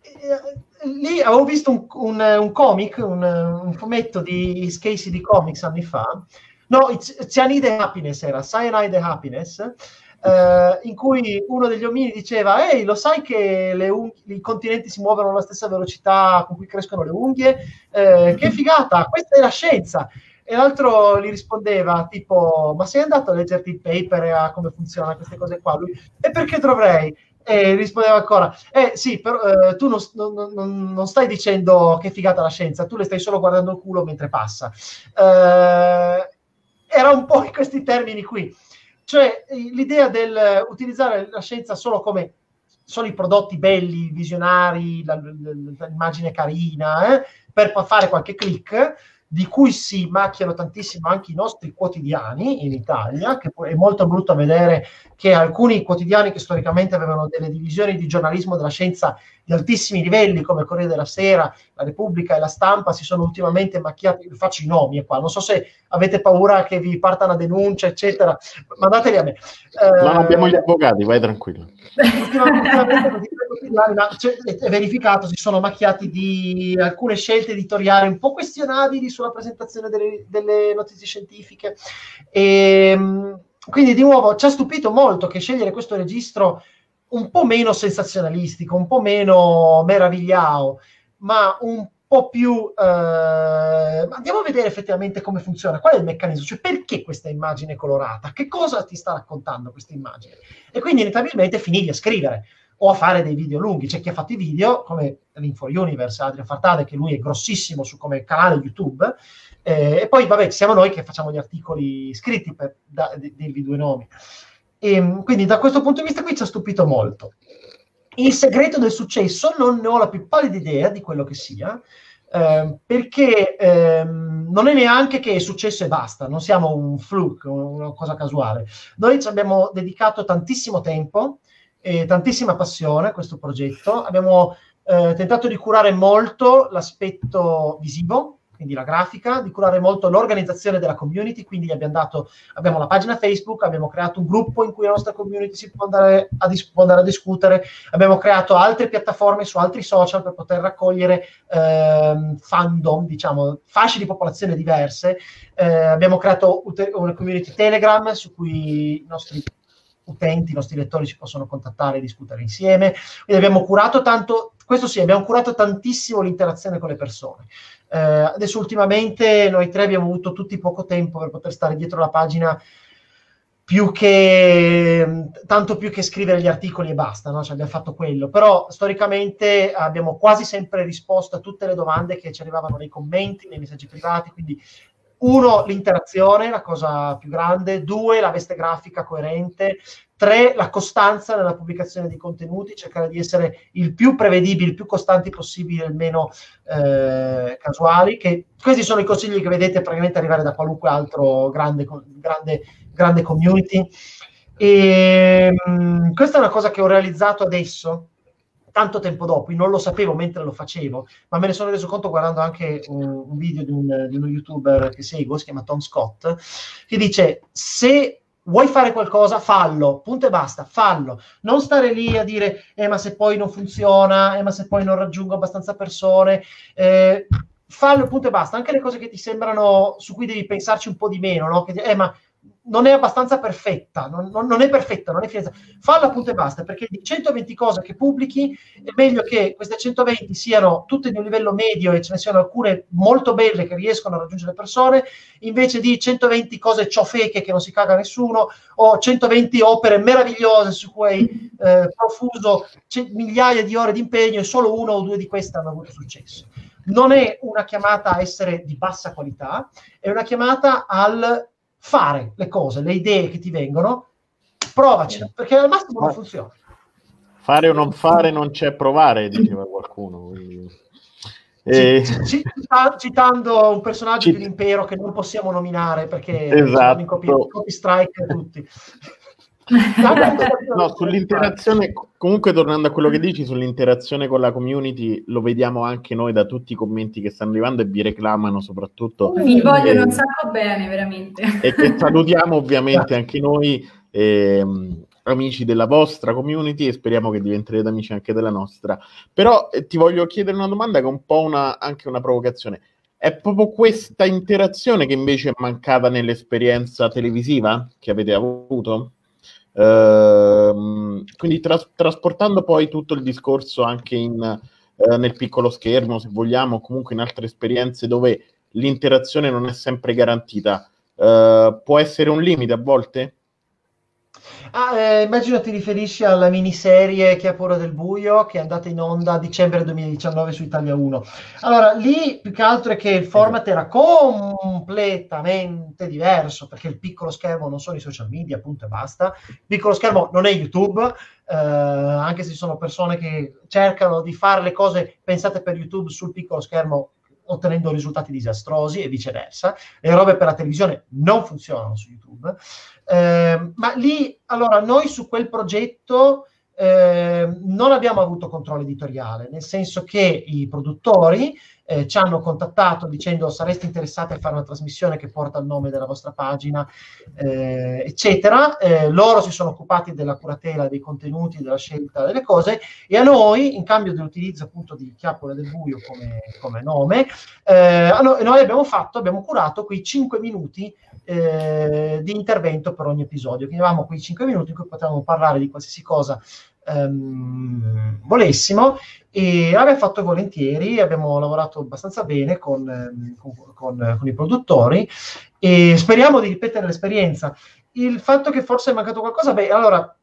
Eh, lì avevo visto un, un, un comic, un, un, fumetto di Casey di Comics anni fa, no, Cyanide Happiness era, Cyanide Happiness, eh, in cui uno degli omini diceva ehi lo sai che un- i continenti si muovono alla stessa velocità con cui crescono le unghie? Eh, che figata, questa è la scienza! E l'altro gli rispondeva tipo ma sei andato a leggerti il paper e a come funzionano queste cose qua? Lui, e perché dovrei? E rispondeva ancora, eh sì, però eh, tu non, non, non, non, stai dicendo che figata la scienza, tu le stai solo guardando il culo mentre passa. Eh, era un po' in questi termini qui. Cioè l'idea del utilizzare la scienza solo come solo i prodotti belli, visionari, l'immagine carina, eh, per fare qualche click, di cui si macchiano tantissimo anche i nostri quotidiani in Italia, che è molto brutto vedere che alcuni quotidiani che storicamente avevano delle divisioni di giornalismo della scienza di altissimi livelli, come Corriere della Sera, la Repubblica e la Stampa, si sono ultimamente macchiati, faccio i nomi qua, non so se avete paura che vi parta una denuncia, eccetera, mandateli a me. Eh, non abbiamo gli avvocati, vai tranquillo. Cioè, è verificato, si sono macchiati di alcune scelte editoriali un po' questionabili sulla presentazione delle, delle notizie scientifiche. E, ehm, quindi di nuovo ci ha stupito molto che scegliere questo registro un po' meno sensazionalistico, un po' meno meravigliao, ma un po' più eh, andiamo a vedere effettivamente come funziona, qual è il meccanismo, cioè perché questa immagine colorata, che cosa ti sta raccontando questa immagine? E quindi inevitabilmente finivi a scrivere o a fare dei video lunghi. C'è chi ha fatto i video, come l'Info Universe, Adrian Fartade, che lui è grossissimo su come canale YouTube, eh, e poi vabbè, siamo noi che facciamo gli articoli scritti per dirvi due nomi. E, quindi da questo punto di vista qui ci ha stupito molto. Il segreto del successo non ne ho la più pallida idea di quello che sia, eh, perché ehm, non è neanche che è successo e basta, non siamo un fluke, una cosa casuale. Noi ci abbiamo dedicato tantissimo tempo e tantissima passione a questo progetto, abbiamo eh, tentato di curare molto l'aspetto visivo, quindi la grafica, di curare molto l'organizzazione della community, quindi abbiamo, dato, abbiamo la pagina Facebook, abbiamo creato un gruppo in cui la nostra community si può andare a, dis- può andare a discutere, abbiamo creato altre piattaforme su altri social per poter raccogliere ehm, fandom, diciamo, fasce di popolazione diverse, eh, abbiamo creato una community Telegram su cui i nostri utenti, i nostri lettori ci possono contattare e discutere insieme, quindi abbiamo curato tanto, questo sì, abbiamo curato tantissimo l'interazione con le persone. Eh, adesso ultimamente noi tre abbiamo avuto tutti poco tempo per poter stare dietro la pagina più che tanto più che scrivere gli articoli e basta, no? cioè abbiamo fatto quello, però storicamente abbiamo quasi sempre risposto a tutte le domande che ci arrivavano nei commenti, nei messaggi privati, quindi uno, l'interazione, la cosa più grande, due, la veste grafica coerente, tre, la costanza nella pubblicazione di contenuti, cercare di essere il più prevedibili, il più costanti possibile, il meno eh, casuali. Che, questi sono i consigli che vedete praticamente arrivare da qualunque altro grande, grande, grande community. E, mh, mm, questa è una cosa che ho realizzato adesso, tanto tempo dopo, non lo sapevo mentre lo facevo, ma me ne sono reso conto guardando anche un, un video di, un, di uno youtuber che seguo, si chiama Tom Scott, che dice se vuoi fare qualcosa, fallo, punto e basta, fallo. Non stare lì a dire, eh, ma se poi non funziona, eh, ma se poi non raggiungo abbastanza persone. Eh, fallo, punto e basta. Anche le cose che ti sembrano, su cui devi pensarci un po' di meno, no? Che, eh, ma non è abbastanza perfetta, non, non, è perfetta, non è finita. Falla appunto e basta, perché di 120 cose che pubblichi è meglio che queste 120 siano tutte di un livello medio e ce ne siano alcune molto belle che riescono a raggiungere le persone, invece di 120 cose ciofeche che non si caga nessuno o 120 opere meravigliose su cui hai eh, profuso c- migliaia di ore di impegno e solo una o due di queste hanno avuto successo. Non è una chiamata a essere di bassa qualità, è una chiamata al fare le cose, le idee che ti vengono, provaci, perché al massimo non funziona. Fare o non fare non c'è provare, diceva qualcuno. Quindi... E... citando un personaggio Cit- dell'impero che non possiamo nominare perché esatto. in copy, copy strike tutti. no, sull'interazione, comunque tornando a quello che dici sull'interazione con la community, lo vediamo anche noi da tutti i commenti che stanno arrivando e vi reclamano soprattutto. Vi vogliono un sacco bene, veramente. E che salutiamo ovviamente anche noi, ehm, amici della vostra community e speriamo che diventerete amici anche della nostra. Però eh, ti voglio chiedere una domanda che è un po' una, anche una provocazione. È proprio questa interazione che invece è mancata nell'esperienza televisiva che avete avuto? Ehm, quindi tras- trasportando poi tutto il discorso anche in, eh, nel piccolo schermo, se vogliamo, comunque in altre esperienze dove l'interazione non è sempre garantita, uh, può essere un limite a volte? Ah, eh, immagino ti riferisci alla miniserie Chi ha paura del buio che è andata in onda a dicembre 2019 su Italia 1. Allora, lì più che altro è che il format era completamente diverso perché il piccolo schermo non sono i social media, punto e basta. Il piccolo schermo non è YouTube, eh, anche se ci sono persone che cercano di fare le cose pensate per YouTube sul piccolo schermo ottenendo risultati disastrosi e viceversa. Le robe per la televisione non funzionano su YouTube. Eh, ma lì, allora, noi su quel progetto eh, non abbiamo avuto controllo editoriale, nel senso che i produttori eh, ci hanno contattato dicendo sareste interessati a fare una trasmissione che porta il nome della vostra pagina, eh, eccetera. Eh, loro si sono occupati della curatela dei contenuti, della scelta delle cose e a noi, in cambio dell'utilizzo appunto di Chiappola del Buio come, come nome, eh, noi abbiamo fatto, abbiamo curato quei 5 minuti eh, di intervento per ogni episodio. Quindi avevamo quei 5 minuti in cui potevamo parlare di qualsiasi cosa ehm, volessimo e l'abbiamo fatto volentieri, abbiamo lavorato abbastanza bene con, ehm, con, con, con i produttori e speriamo di ripetere l'esperienza. Il fatto che forse è mancato qualcosa, beh, allora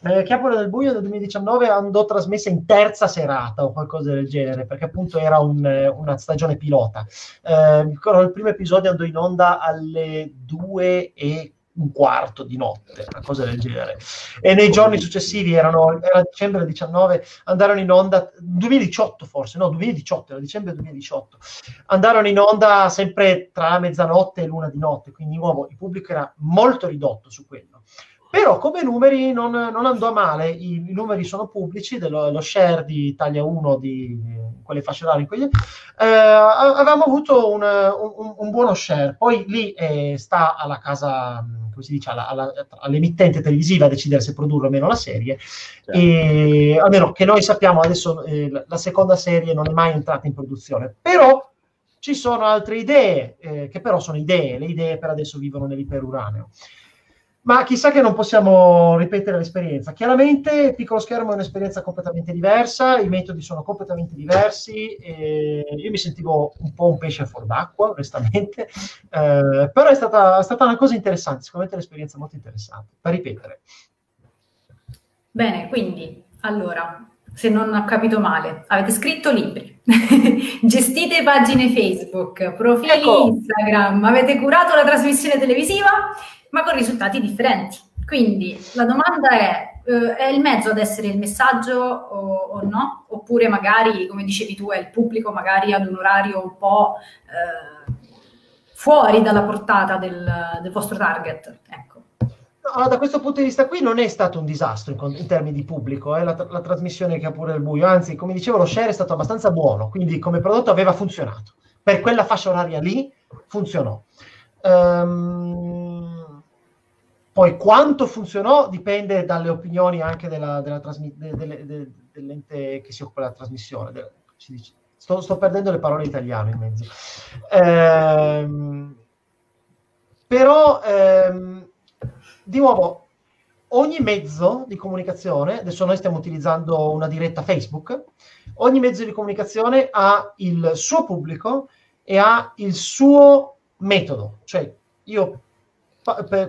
eh, Chiappole del Buio del 2019 andò trasmessa in terza serata o qualcosa del genere, perché appunto era un, una stagione pilota. Eh, il primo episodio andò in onda alle 2 e un quarto di notte, una cosa del genere. E nei giorni successivi, erano, era dicembre 19, andarono in onda, 2018 forse, no, 2018, era dicembre 2018, andarono in onda sempre tra mezzanotte e l'una di notte, quindi di nuovo il pubblico era molto ridotto su quello. Però come numeri non, non andò male, I, I, numeri sono pubblici, dello, lo share di Italia 1 di quelle fasce orarie, quegli, eh, avevamo avuto un, un, un, buono share, poi lì eh, sta alla casa, come si dice, alla, alla, all'emittente televisiva a decidere se produrre o meno la serie, certo. e almeno che noi sappiamo adesso eh, la seconda serie non è mai entrata in produzione, però ci sono altre idee, eh, che però sono idee, le idee per adesso vivono nell'iperuraneo ma chissà che non possiamo ripetere l'esperienza. Chiaramente piccolo schermo è un'esperienza completamente diversa, i metodi sono completamente diversi, io mi sentivo un po' un pesce fuori d'acqua, onestamente, eh, però è stata, è stata, una cosa interessante, sicuramente un'esperienza molto interessante, da ripetere. Bene, quindi, allora, se non ho capito male, avete scritto libri, gestite pagine Facebook, profili ecco. Instagram, avete curato la trasmissione televisiva ma con risultati differenti. Quindi la domanda è, eh, è il mezzo ad essere il messaggio o, o, no? Oppure magari, come dicevi tu, è il pubblico magari ad un orario un po' eh, fuori dalla portata del, del vostro target? Ecco. No, da questo punto di vista qui non è stato un disastro in, in termini di pubblico, eh, la, la, trasmissione che ha pure il buio, anzi, come dicevo, lo share è stato abbastanza buono, quindi come prodotto aveva funzionato. Per quella fascia oraria lì funzionò. Um, poi quanto funzionò dipende dalle opinioni anche della, della trasmi- de, de, de, dell'ente che si occupa della trasmissione. Sto, sto, perdendo le parole italiane in mezzo. Ehm, però, ehm, di nuovo, ogni mezzo di comunicazione, adesso noi stiamo utilizzando una diretta Facebook, ogni mezzo di comunicazione ha il suo pubblico e ha il suo metodo. Cioè, io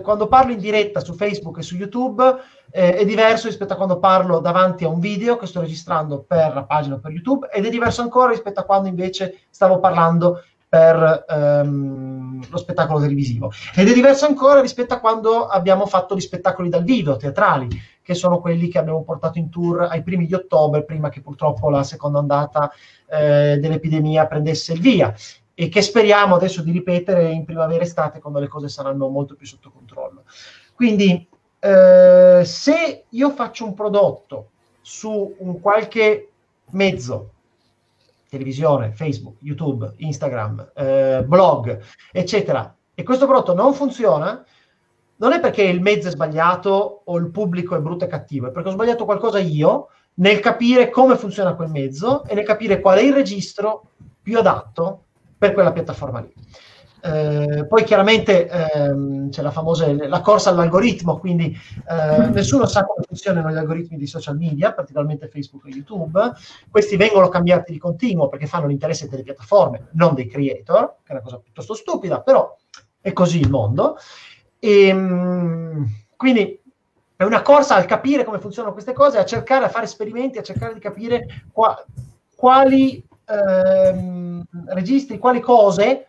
quando parlo in diretta su Facebook e su YouTube eh, è diverso rispetto a quando parlo davanti a un video che sto registrando per la pagina per YouTube ed è diverso ancora rispetto a quando invece stavo parlando per ehm, lo spettacolo televisivo. Ed è diverso ancora rispetto a quando abbiamo fatto gli spettacoli dal vivo, teatrali, che sono quelli che abbiamo portato in tour ai primi di ottobre, prima che purtroppo la seconda ondata eh, dell'epidemia prendesse il via e che speriamo adesso di ripetere in primavera-estate quando le cose saranno molto più sotto controllo. Quindi eh, se io faccio un prodotto su un qualche mezzo, televisione, Facebook, YouTube, Instagram, eh, blog, eccetera, e questo prodotto non funziona, non è perché il mezzo è sbagliato o il pubblico è brutto e cattivo, è perché ho sbagliato qualcosa io nel capire come funziona quel mezzo e nel capire qual è il registro più adatto per quella piattaforma lì. Eh, poi chiaramente ehm, c'è la famosa la corsa all'algoritmo, quindi eh, nessuno sa come funzionano gli algoritmi di social media, particolarmente Facebook e YouTube. Questi vengono cambiati di continuo perché fanno l'interesse delle piattaforme, non dei creator, che è una cosa piuttosto stupida, però è così il mondo. E, ehm, quindi è una corsa al capire come funzionano queste cose, a cercare, a fare esperimenti, a cercare di capire qua, quali ehm, registri, quali cose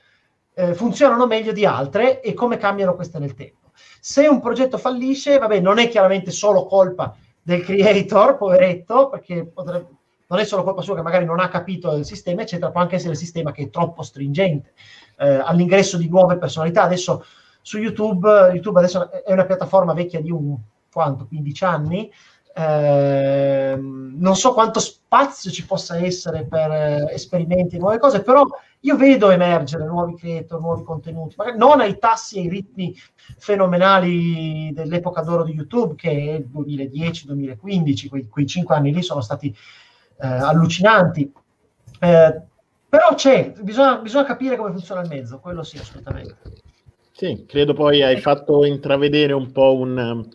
eh, funzionano meglio di altre e come cambiano queste nel tempo. Se un progetto fallisce, vabbè, non è chiaramente solo colpa del creator, poveretto, perché potrebbe, non è solo colpa sua che magari non ha capito il sistema, eccetera, può anche essere il sistema che è troppo stringente eh, all'ingresso di nuove personalità. Adesso su YouTube, YouTube adesso è una piattaforma vecchia di un quanto, 15 anni, eh, non so quanto spazio ci possa essere per eh, esperimenti e nuove cose, però io vedo emergere nuovi creator, nuovi contenuti, magari non ai tassi e ai ritmi fenomenali dell'epoca d'oro di YouTube, che è il 2010-2015, quei, quei cinque anni lì sono stati eh, allucinanti. Eh, però c'è, bisogna, bisogna capire come funziona il mezzo, quello sì, assolutamente. Sì, credo poi hai fatto intravedere un po' un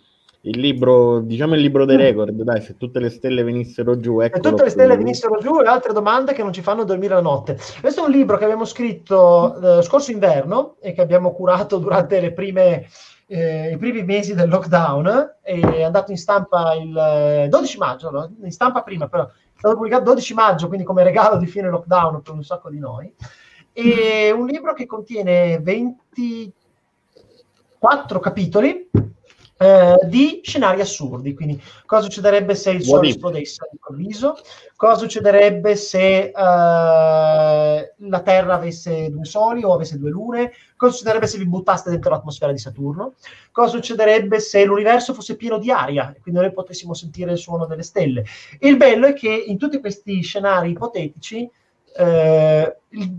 il libro, diciamo il libro dei mm. record, dai, se tutte le stelle venissero giù. Se tutte le stelle venissero giù e altre domande che non ci fanno dormire la notte. Questo è un libro che abbiamo scritto eh, scorso inverno e che abbiamo curato durante le prime, eh, i primi mesi del lockdown. È andato in stampa il 12 eh, maggio, no? in stampa prima, però è stato pubblicato il 12 maggio, quindi come regalo di fine lockdown per un sacco di noi. E un libro che contiene 20 quattro capitoli eh, di scenari assurdi. Quindi, cosa succederebbe se il Sole esplodesse all'improvviso? Cosa succederebbe se uh, la Terra avesse due soli o avesse due lune? Cosa succederebbe se vi buttaste dentro l'atmosfera di Saturno? Cosa succederebbe se l'universo fosse pieno di aria e quindi noi potessimo sentire il suono delle stelle? Il bello è che in tutti questi scenari ipotetici eh,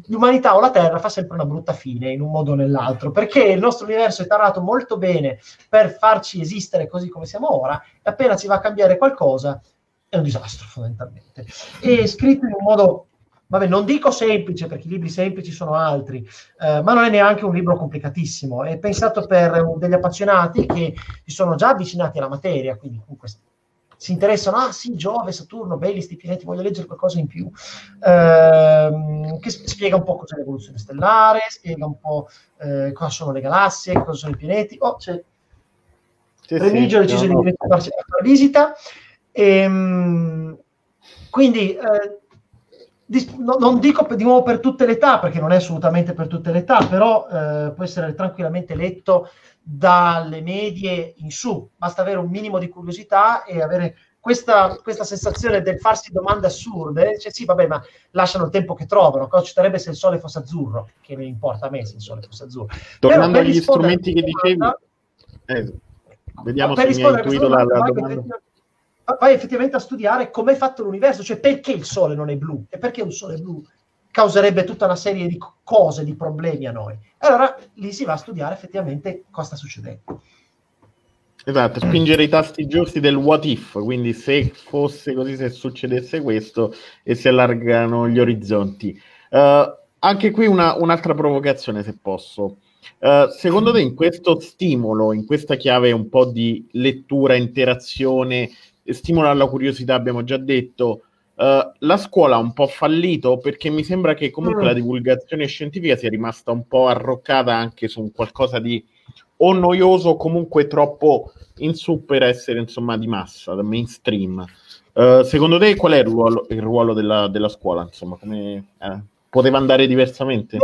l'umanità o la Terra fa sempre una brutta fine in un modo o nell'altro, perché il nostro universo è tarato molto bene per farci esistere così come siamo ora, e appena ci va a cambiare qualcosa è un disastro fondamentalmente. E scritto in un modo, vabbè, non dico semplice, perché i libri semplici sono altri, eh, ma non è neanche un libro complicatissimo, è pensato per degli appassionati che si sono già avvicinati alla materia, quindi comunque si interessano, ah sì, Giove, Saturno, belli sti pianeti, voglio leggere qualcosa in più, ehm, che spiega un po' cos'è l'evoluzione stellare, spiega un po' eh, cosa sono le galassie, cosa sono i pianeti. Oh, c'è sì, Remigio sì, ha deciso no, di no. farci la visita. E, ehm, quindi eh, non dico di nuovo per tutte le età, perché non è assolutamente per tutte le età, però eh, può essere tranquillamente letto dalle medie in su, basta avere un minimo di curiosità e avere questa, questa sensazione del farsi domande assurde, cioè sì, vabbè, ma lasciano il tempo che trovano, cosa succederebbe se il sole fosse azzurro, che mi importa a me se il sole fosse azzurro. Tornando agli strumenti che dicevi, eh, vediamo se mi hai intuito la, la domanda. Vai effettivamente a studiare come è fatto l'universo, cioè perché il sole non è blu e perché un sole blu causerebbe tutta una serie di cose, di problemi a noi. Allora lì si va a studiare effettivamente cosa sta succedendo. Esatto, spingere i tasti giusti del what if, quindi se fosse così, se succedesse questo e si allargano gli orizzonti. Uh, anche qui una, un'altra provocazione, se posso. Uh, secondo te in questo stimolo, in questa chiave un po' di lettura, interazione, stimola la curiosità, abbiamo già detto, Uh, la scuola ha un po' fallito perché mi sembra che comunque mm. la divulgazione scientifica sia rimasta un po' arroccata anche su un qualcosa di o noioso o comunque troppo in su per essere insomma di massa, da mainstream. Uh, secondo te qual è il ruolo, il ruolo della, della, scuola? Insomma, come eh, poteva andare diversamente?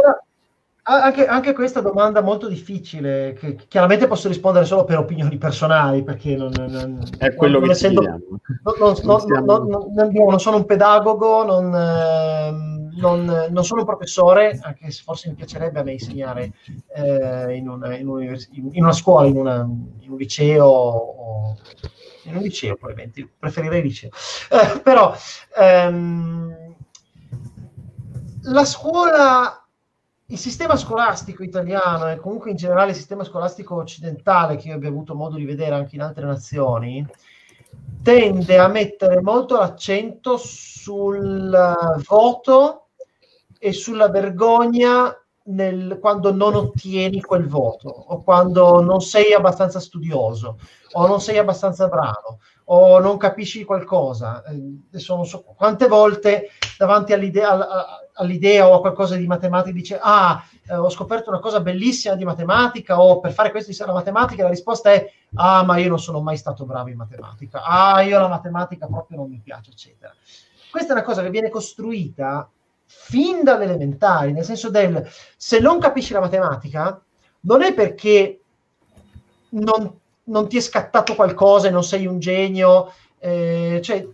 Anche, anche, questa domanda molto difficile, che chiaramente posso rispondere solo per opinioni personali, perché non, non, è quello non, che essendo, non, non, sono un pedagogo, non, sono un professore, anche se forse mi piacerebbe a me insegnare eh, in, una, in, in, una, scuola, in, una, in, un liceo, o, in un liceo probabilmente, preferirei il liceo. Eh, però ehm, la scuola il sistema scolastico italiano e comunque in generale il sistema scolastico occidentale, che io abbia avuto modo di vedere anche in altre nazioni, tende a mettere molto l'accento sul voto e sulla vergogna nel, quando non ottieni quel voto o quando non sei abbastanza studioso o non sei abbastanza bravo o non capisci qualcosa. Eh, sono, so, quante volte davanti all'idea, all'idea o a qualcosa di matematica dice ah eh, ho scoperto una cosa bellissima di matematica o per fare questo di la matematica la risposta è ah ma io non sono mai stato bravo in matematica ah io la matematica proprio non mi piace eccetera questa è una cosa che viene costruita fin dalle elementari nel senso del se non capisci la matematica non è perché non, non ti è scattato qualcosa e non sei un genio eh, cioè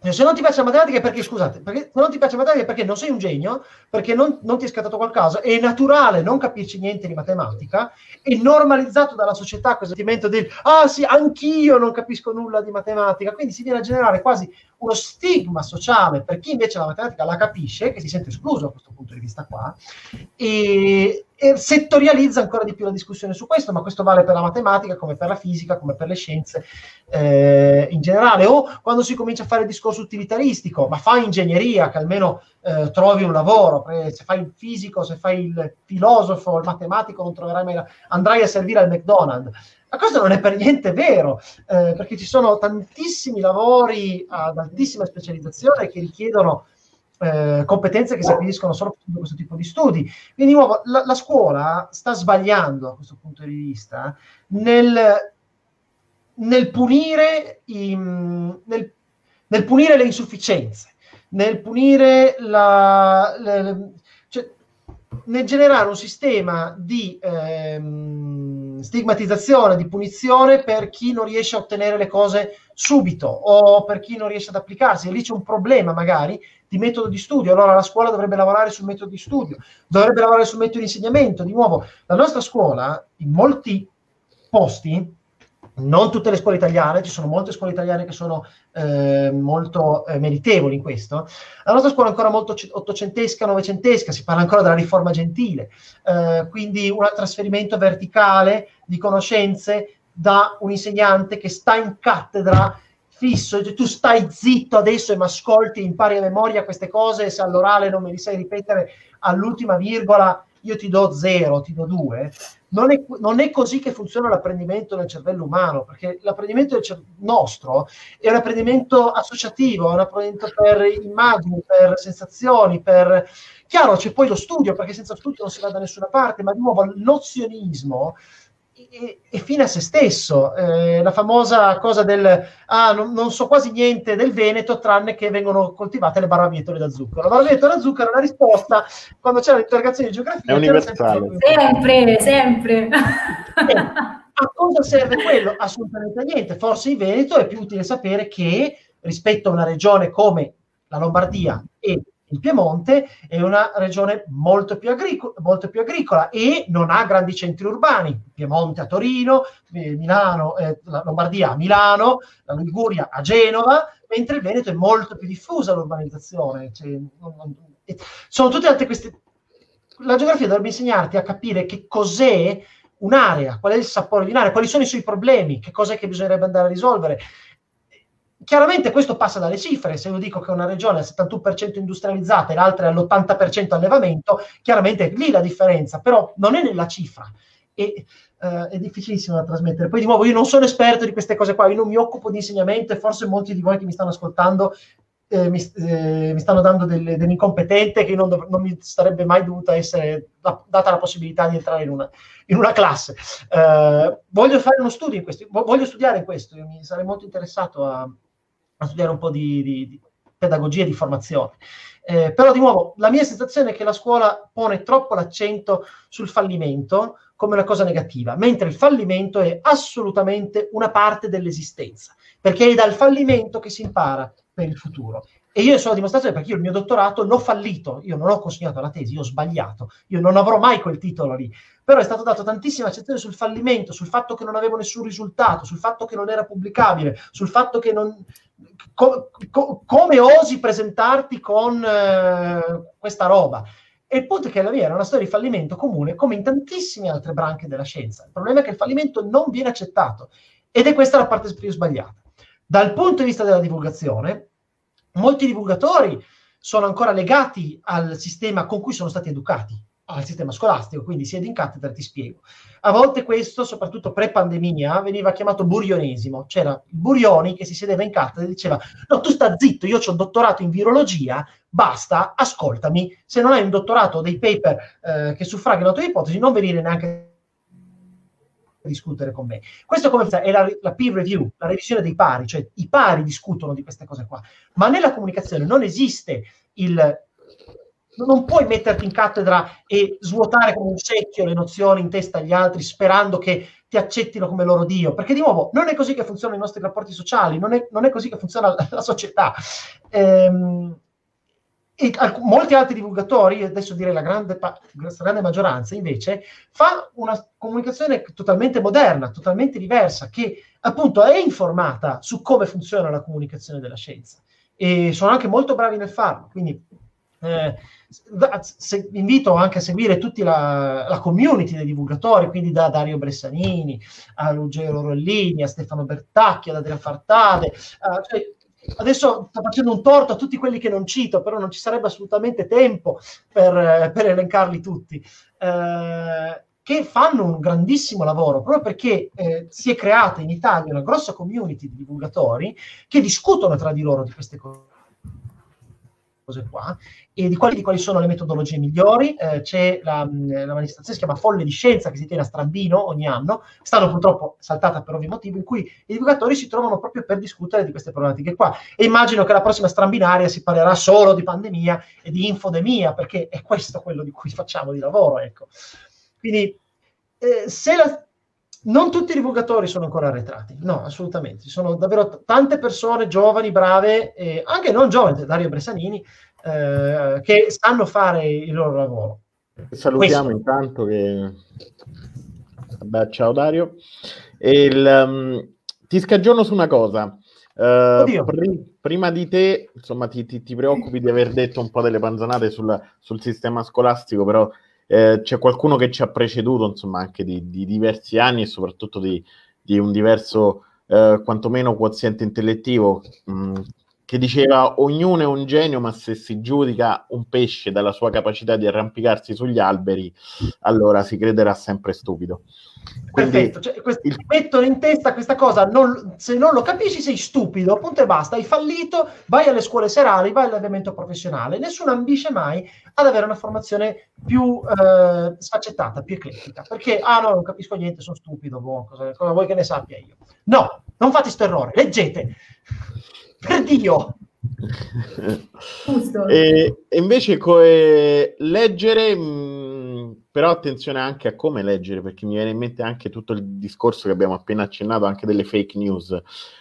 eh, se non ti piace la matematica è perché, scusate, perché, se non ti piace la matematica è perché non sei un genio, perché non, non ti è scattato qualcosa, è naturale non capirci niente di matematica, è normalizzato dalla società questo sentimento del ah sì, anch'io non capisco nulla di matematica, quindi si viene a generare quasi uno stigma sociale per chi invece la matematica la capisce, che si sente escluso da questo punto di vista qua, e, e settorializza ancora di più la discussione su questo, ma questo vale per la matematica come per la fisica, come per le scienze eh, in generale, o quando si comincia a fare il discorso utilitaristico, ma fai ingegneria, che almeno eh, trovi un lavoro, se fai il fisico, se fai il filosofo, il matematico, non troverai mai, andrai a servire al McDonald's. Ma questo non è per niente vero, eh, perché ci sono tantissimi lavori ad altissima specializzazione che richiedono eh, competenze che si acquisiscono solo facendo questo tipo di studi. Quindi, di nuovo, la, la, scuola sta sbagliando da questo punto di vista nel, nel, punire, i, nel, nel punire le insufficienze, nel punire la, le, nel generare un sistema di ehm, stigmatizzazione, di punizione per chi non riesce a ottenere le cose subito o per chi non riesce ad applicarsi. E lì c'è un problema magari di metodo di studio. Allora la scuola dovrebbe lavorare sul metodo di studio, dovrebbe lavorare sul metodo di insegnamento. Di nuovo, la nostra scuola in molti posti non tutte le scuole italiane, ci sono molte scuole italiane che sono eh, molto eh, meritevoli in questo. La nostra scuola è ancora molto ottocentesca, novecentesca, si parla ancora della riforma gentile, eh, quindi un trasferimento verticale di conoscenze da un insegnante che sta in cattedra fisso, tu stai zitto adesso e mi ascolti, impari a memoria queste cose, se all'orale non me li sai ripetere all'ultima virgola, io ti do zero, ti do due non è, non è, così che funziona l'apprendimento nel cervello umano, perché l'apprendimento cer- nostro è un apprendimento associativo, è un apprendimento per immagini, per sensazioni, per... Chiaro, c'è poi lo studio, perché senza studio non si va da nessuna parte, ma di nuovo il nozionismo è, è fine a se stesso. Eh, la famosa cosa del ah, non, non, so quasi niente del Veneto, tranne che vengono coltivate le barbabietole da zucchero. La barbabietola da zucchero è una risposta quando c'è l'interrogazione di geografia. È universale. Sempre, sempre. Eh, a cosa serve quello? Assolutamente niente. Forse in Veneto è più utile sapere che rispetto a una regione come la Lombardia e il Piemonte è una regione molto più, agricola, molto più agricola e non ha grandi centri urbani. Piemonte a Torino, eh, Milano, eh, la Lombardia a Milano, la Liguria a Genova, mentre il Veneto è molto più diffusa l'urbanizzazione. Cioè, non, non, sono tutte altre queste... La geografia dovrebbe insegnarti a capire che cos'è un'area, qual è il sapore di un'area, quali sono i suoi problemi, che cos'è che bisognerebbe andare a risolvere Chiaramente questo passa dalle cifre, se io dico che una regione è al 71% industrializzata e l'altra è all'80% allevamento, chiaramente è lì la differenza, però non è nella cifra. E, uh, è difficilissimo da trasmettere. Poi di nuovo io non sono esperto di queste cose qua, io non mi occupo di insegnamento e forse molti di voi che mi stanno ascoltando eh, mi, eh, mi, stanno dando delle, dell'incompetente che non, dov- non, mi sarebbe mai dovuta essere da- data la possibilità di entrare in una, in una classe. Uh, voglio fare uno studio in questo, voglio studiare in questo, mi sarei molto interessato a, a studiare un po' di, di, di pedagogia e di formazione. Eh, però di nuovo, la mia sensazione è che la scuola pone troppo l'accento sul fallimento come una cosa negativa, mentre il fallimento è assolutamente una parte dell'esistenza, perché è dal fallimento che si impara per il futuro. E io sono la dimostrazione perché io il mio dottorato l'ho fallito, io non ho consegnato la tesi, io ho sbagliato, io non avrò mai quel titolo lì. Però è stato dato tantissima attenzione sul fallimento, sul fatto che non avevo nessun risultato, sul fatto che non era pubblicabile, sul fatto che non... Co- co- come osi presentarti con eh, questa roba? E il punto è che la mia era una storia di fallimento comune, come in tantissime altre branche della scienza. Il problema è che il fallimento non viene accettato ed è questa la parte più sbagliata. Dal punto di vista della divulgazione, molti divulgatori sono ancora legati al sistema con cui sono stati educati, al sistema scolastico, quindi siedi in cattedra ti spiego. A volte questo, soprattutto pre-pandemia, veniva chiamato burionesimo. C'era Burioni che si sedeva in cattedra e diceva no, tu sta zitto, io ho un dottorato in virologia, basta, ascoltami, se non hai un dottorato o dei paper eh, che suffragano la tua ipotesi, non venire neanche discutere con me. Questo come è la, la, peer review, la revisione dei pari, cioè i pari discutono di queste cose qua, ma nella comunicazione non esiste il non puoi metterti in cattedra e svuotare come un secchio le nozioni in testa agli altri sperando che ti accettino come loro Dio, perché di nuovo non è così che funzionano i nostri rapporti sociali, non è, non è così che funziona la, la società. Ehm, e molti altri divulgatori, adesso direi la grande, la grande maggioranza, invece, fa una comunicazione totalmente moderna, totalmente diversa, che appunto è informata su come funziona la comunicazione della scienza. E sono anche molto bravi nel farlo. Quindi eh, se, invito anche a seguire tutta la, la, community dei divulgatori, quindi da Dario Bressanini a Ruggero Rollini, a Stefano Bertacchi, ad Adriano Fartade, uh, cioè, adesso sto facendo un torto a tutti quelli che non cito, però non ci sarebbe assolutamente tempo per, per elencarli tutti, eh, che fanno un grandissimo lavoro proprio perché eh, si è creata in Italia una grossa community di divulgatori che discutono tra di loro di queste cose cose qua, e di quali, di quali sono le metodologie migliori. Eh, c'è la, la, manifestazione si chiama Folle di Scienza che si tiene a Strambino ogni anno, stanno purtroppo saltata per ovvi motivi, in cui i divulgatori si trovano proprio per discutere di queste problematiche qua. E immagino che la prossima strambinaria si parlerà solo di pandemia e di infodemia, perché è questo quello di cui facciamo di lavoro. Ecco. Quindi eh, se la, non tutti i divulgatori sono ancora arretrati, no, assolutamente. Ci sono davvero t- tante persone giovani, brave, e anche non giovani, Dario Bressanini, eh, che sanno fare il loro lavoro. Salutiamo Questo. intanto che... Vabbè, ciao Dario. Il, um, ti scagiono su una cosa. Uh, pr- prima di te, insomma, ti, ti, ti, preoccupi di aver detto un po' delle panzanate sul, sul sistema scolastico, però eh, c'è qualcuno che ci ha preceduto, insomma, anche di, di diversi anni e soprattutto di, di un diverso, eh, quantomeno, quoziente intellettivo, mh, mm, che diceva ognuno è un genio, ma se si giudica un pesce dalla sua capacità di arrampicarsi sugli alberi, allora si crederà sempre stupido. Quindi, Perfetto, cioè, quest- il... mettono in testa questa cosa, non, se non lo capisci sei stupido, appunto e basta, hai fallito, vai alle scuole serali, vai all'avviamento professionale, nessuno ambisce mai ad avere una formazione più eh, sfaccettata, più eclettica, perché, ah no, non capisco niente, sono stupido, boh, cosa, cosa vuoi che ne sappia io? No, non fate questo errore, leggete, per Dio! e, e, invece co- eh, leggere, mh, mm, però attenzione anche a come leggere, perché mi viene in mente anche tutto il discorso che abbiamo appena accennato, anche delle fake news.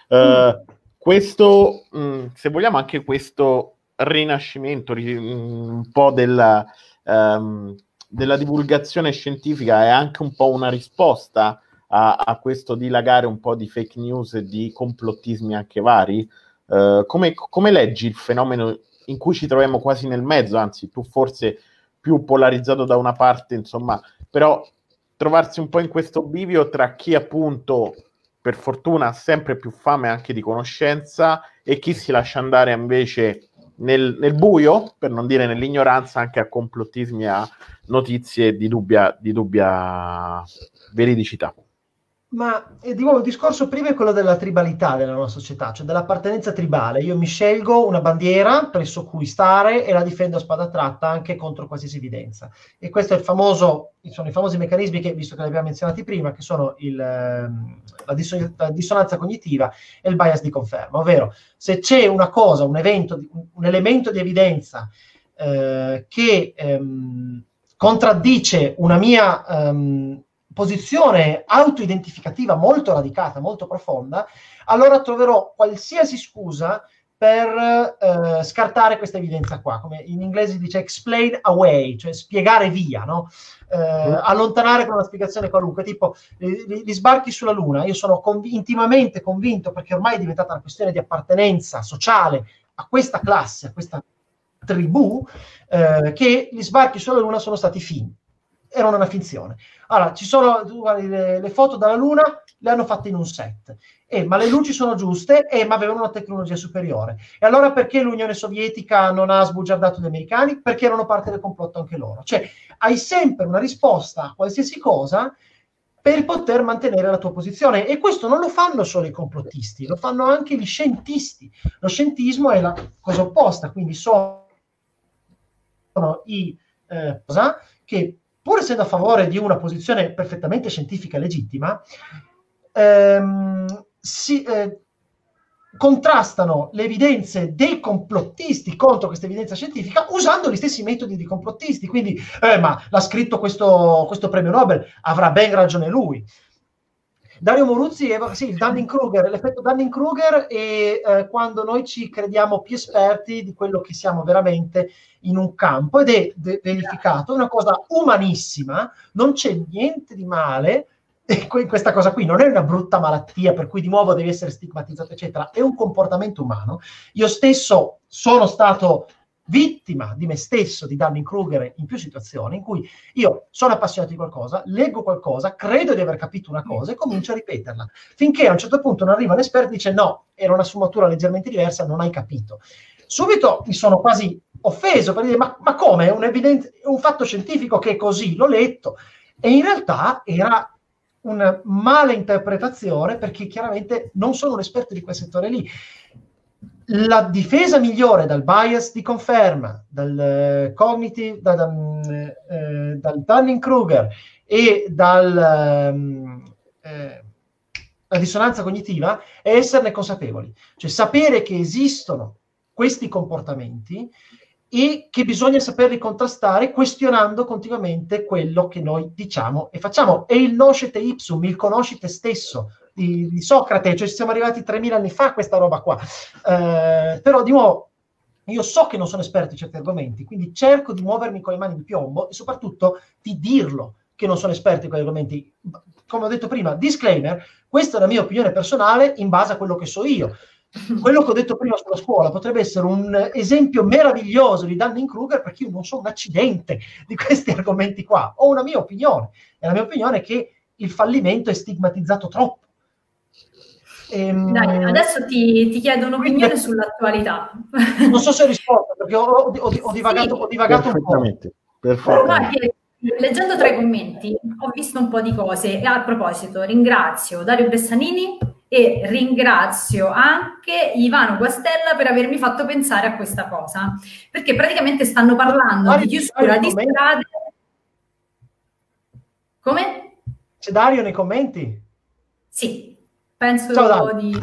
Uh, mm. Questo, mh, mm, se vogliamo, anche questo rinascimento un po' della, um, della divulgazione scientifica è anche un po' una risposta a, a questo dilagare un po' di fake news e di complottismi anche vari. Uh, come, come, leggi il fenomeno in cui ci troviamo quasi nel mezzo, anzi tu forse più polarizzato da una parte, insomma, però trovarsi un po' in questo bivio tra chi appunto per fortuna ha sempre più fame anche di conoscenza e chi si lascia andare invece nel, nel buio, per non dire nell'ignoranza, anche a complottismi a notizie di dubbia, di dubbia veridicità. Ma eh, di nuovo il discorso prima è quello della tribalità della nostra società, cioè dell'appartenenza tribale. Io mi scelgo una bandiera presso cui stare e la difendo a spada tratta anche contro qualsiasi evidenza. E questo è il famoso, sono i famosi meccanismi che, visto che li abbiamo menzionati prima, che sono il, ehm, la, disso- la, dissonanza cognitiva e il bias di conferma. Ovvero, se c'è una cosa, un evento, un elemento di evidenza eh, che ehm, contraddice una mia... Ehm, posizione autoidentificativa molto radicata, molto profonda, allora troverò qualsiasi scusa per eh, scartare questa evidenza qua, come in inglese si dice explain away, cioè spiegare via, no? eh, mm. allontanare con una spiegazione qualunque, tipo gli sbarchi sulla Luna, io sono conv- intimamente convinto, perché ormai è diventata una questione di appartenenza sociale a questa classe, a questa tribù, eh, che gli sbarchi sulla Luna sono stati finti erano una finzione. Allora, ci sono le, le, foto dalla Luna, le hanno fatte in un set. Eh, ma le luci sono giuste, eh, ma avevano una tecnologia superiore. E allora perché l'Unione Sovietica non ha sbugiardato gli americani? Perché erano parte del complotto anche loro. Cioè, hai sempre una risposta a qualsiasi cosa per poter mantenere la tua posizione. E questo non lo fanno solo i complottisti, lo fanno anche gli scientisti. Lo scientismo è la cosa opposta, quindi sono i eh, che pur essendo a favore di una posizione perfettamente scientifica e legittima, ehm, si, eh, contrastano le evidenze dei complottisti contro questa evidenza scientifica usando gli stessi metodi di complottisti. Quindi, eh, ma l'ha scritto questo, questo premio Nobel, avrà ben ragione lui. Dario Moruzzi, è, sì, il Dunning-Kruger, l'effetto Dunning-Kruger è eh, quando noi ci crediamo più esperti di quello che siamo veramente in un campo ed è de- verificato, è una cosa umanissima, non c'è niente di male questa cosa qui, non è una brutta malattia per cui di nuovo devi essere stigmatizzato, eccetera, è un comportamento umano. Io stesso sono stato vittima di me stesso, di Dunning-Kruger in più situazioni in cui io sono appassionato di qualcosa, leggo qualcosa, credo di aver capito una cosa e comincio a ripeterla, finché a un certo punto non arriva un esperto e dice no, era una sfumatura leggermente diversa, non hai capito. Subito mi sono quasi offeso per dire ma, ma come, è un, evidente, un fatto scientifico che è così, l'ho letto, e in realtà era una mala interpretazione perché chiaramente non sono un esperto di quel settore lì la difesa migliore dal bias di conferma, dal eh, cognitive, da, da, eh, dal Dunning-Kruger e dalla ehm, eh, dissonanza cognitiva è esserne consapevoli, cioè sapere che esistono questi comportamenti e che bisogna saperli contrastare questionando continuamente quello che noi diciamo e facciamo. E il noscete ipsum, il conosci te stesso, di, di Socrate, cioè ci siamo arrivati 3.000 anni fa a questa roba qua. Eh, però di nuovo, io so che non sono esperto in certi argomenti, quindi cerco di muovermi con le mani di piombo e soprattutto di dirlo che non sono esperto in quegli argomenti. Come ho detto prima, disclaimer, questa è la mia opinione personale in base a quello che so io. Quello che ho detto prima sulla scuola potrebbe essere un esempio meraviglioso di Dunning-Kruger perché io non sono un accidente di questi argomenti qua. Ho una mia opinione e la mia opinione è che il fallimento è stigmatizzato troppo Ehm... Dai, adesso ti, ti chiedo un'opinione Quindi, sull'attualità. Non so se ho risposto perché ho, ho, ho divagato, sì. ho divagato un po'. Perfettamente. leggendo tra i commenti ho visto un po' di cose e a proposito ringrazio Dario Bessanini e ringrazio anche Ivano Guastella per avermi fatto pensare a questa cosa perché praticamente stanno parlando Dario, di chiusura di strade come? C'è Dario nei commenti? Sì, Penso Ciao, di.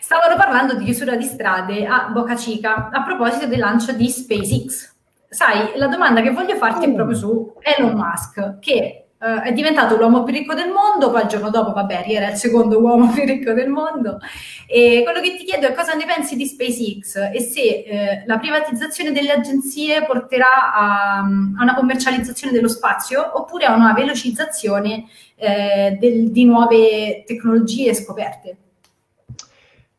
Stavano parlando di chiusura di strade a Boca Chica a proposito del lancio di SpaceX. Sai, la domanda che voglio farti è proprio su Elon Musk, che Uh, è diventato l'uomo più ricco del mondo, poi il giorno dopo, vabbè, era il secondo uomo più ricco del mondo. E quello che ti chiedo è cosa ne pensi di SpaceX e se eh, la privatizzazione delle agenzie porterà a, a, una commercializzazione dello spazio oppure a una velocizzazione eh, del, di nuove tecnologie scoperte.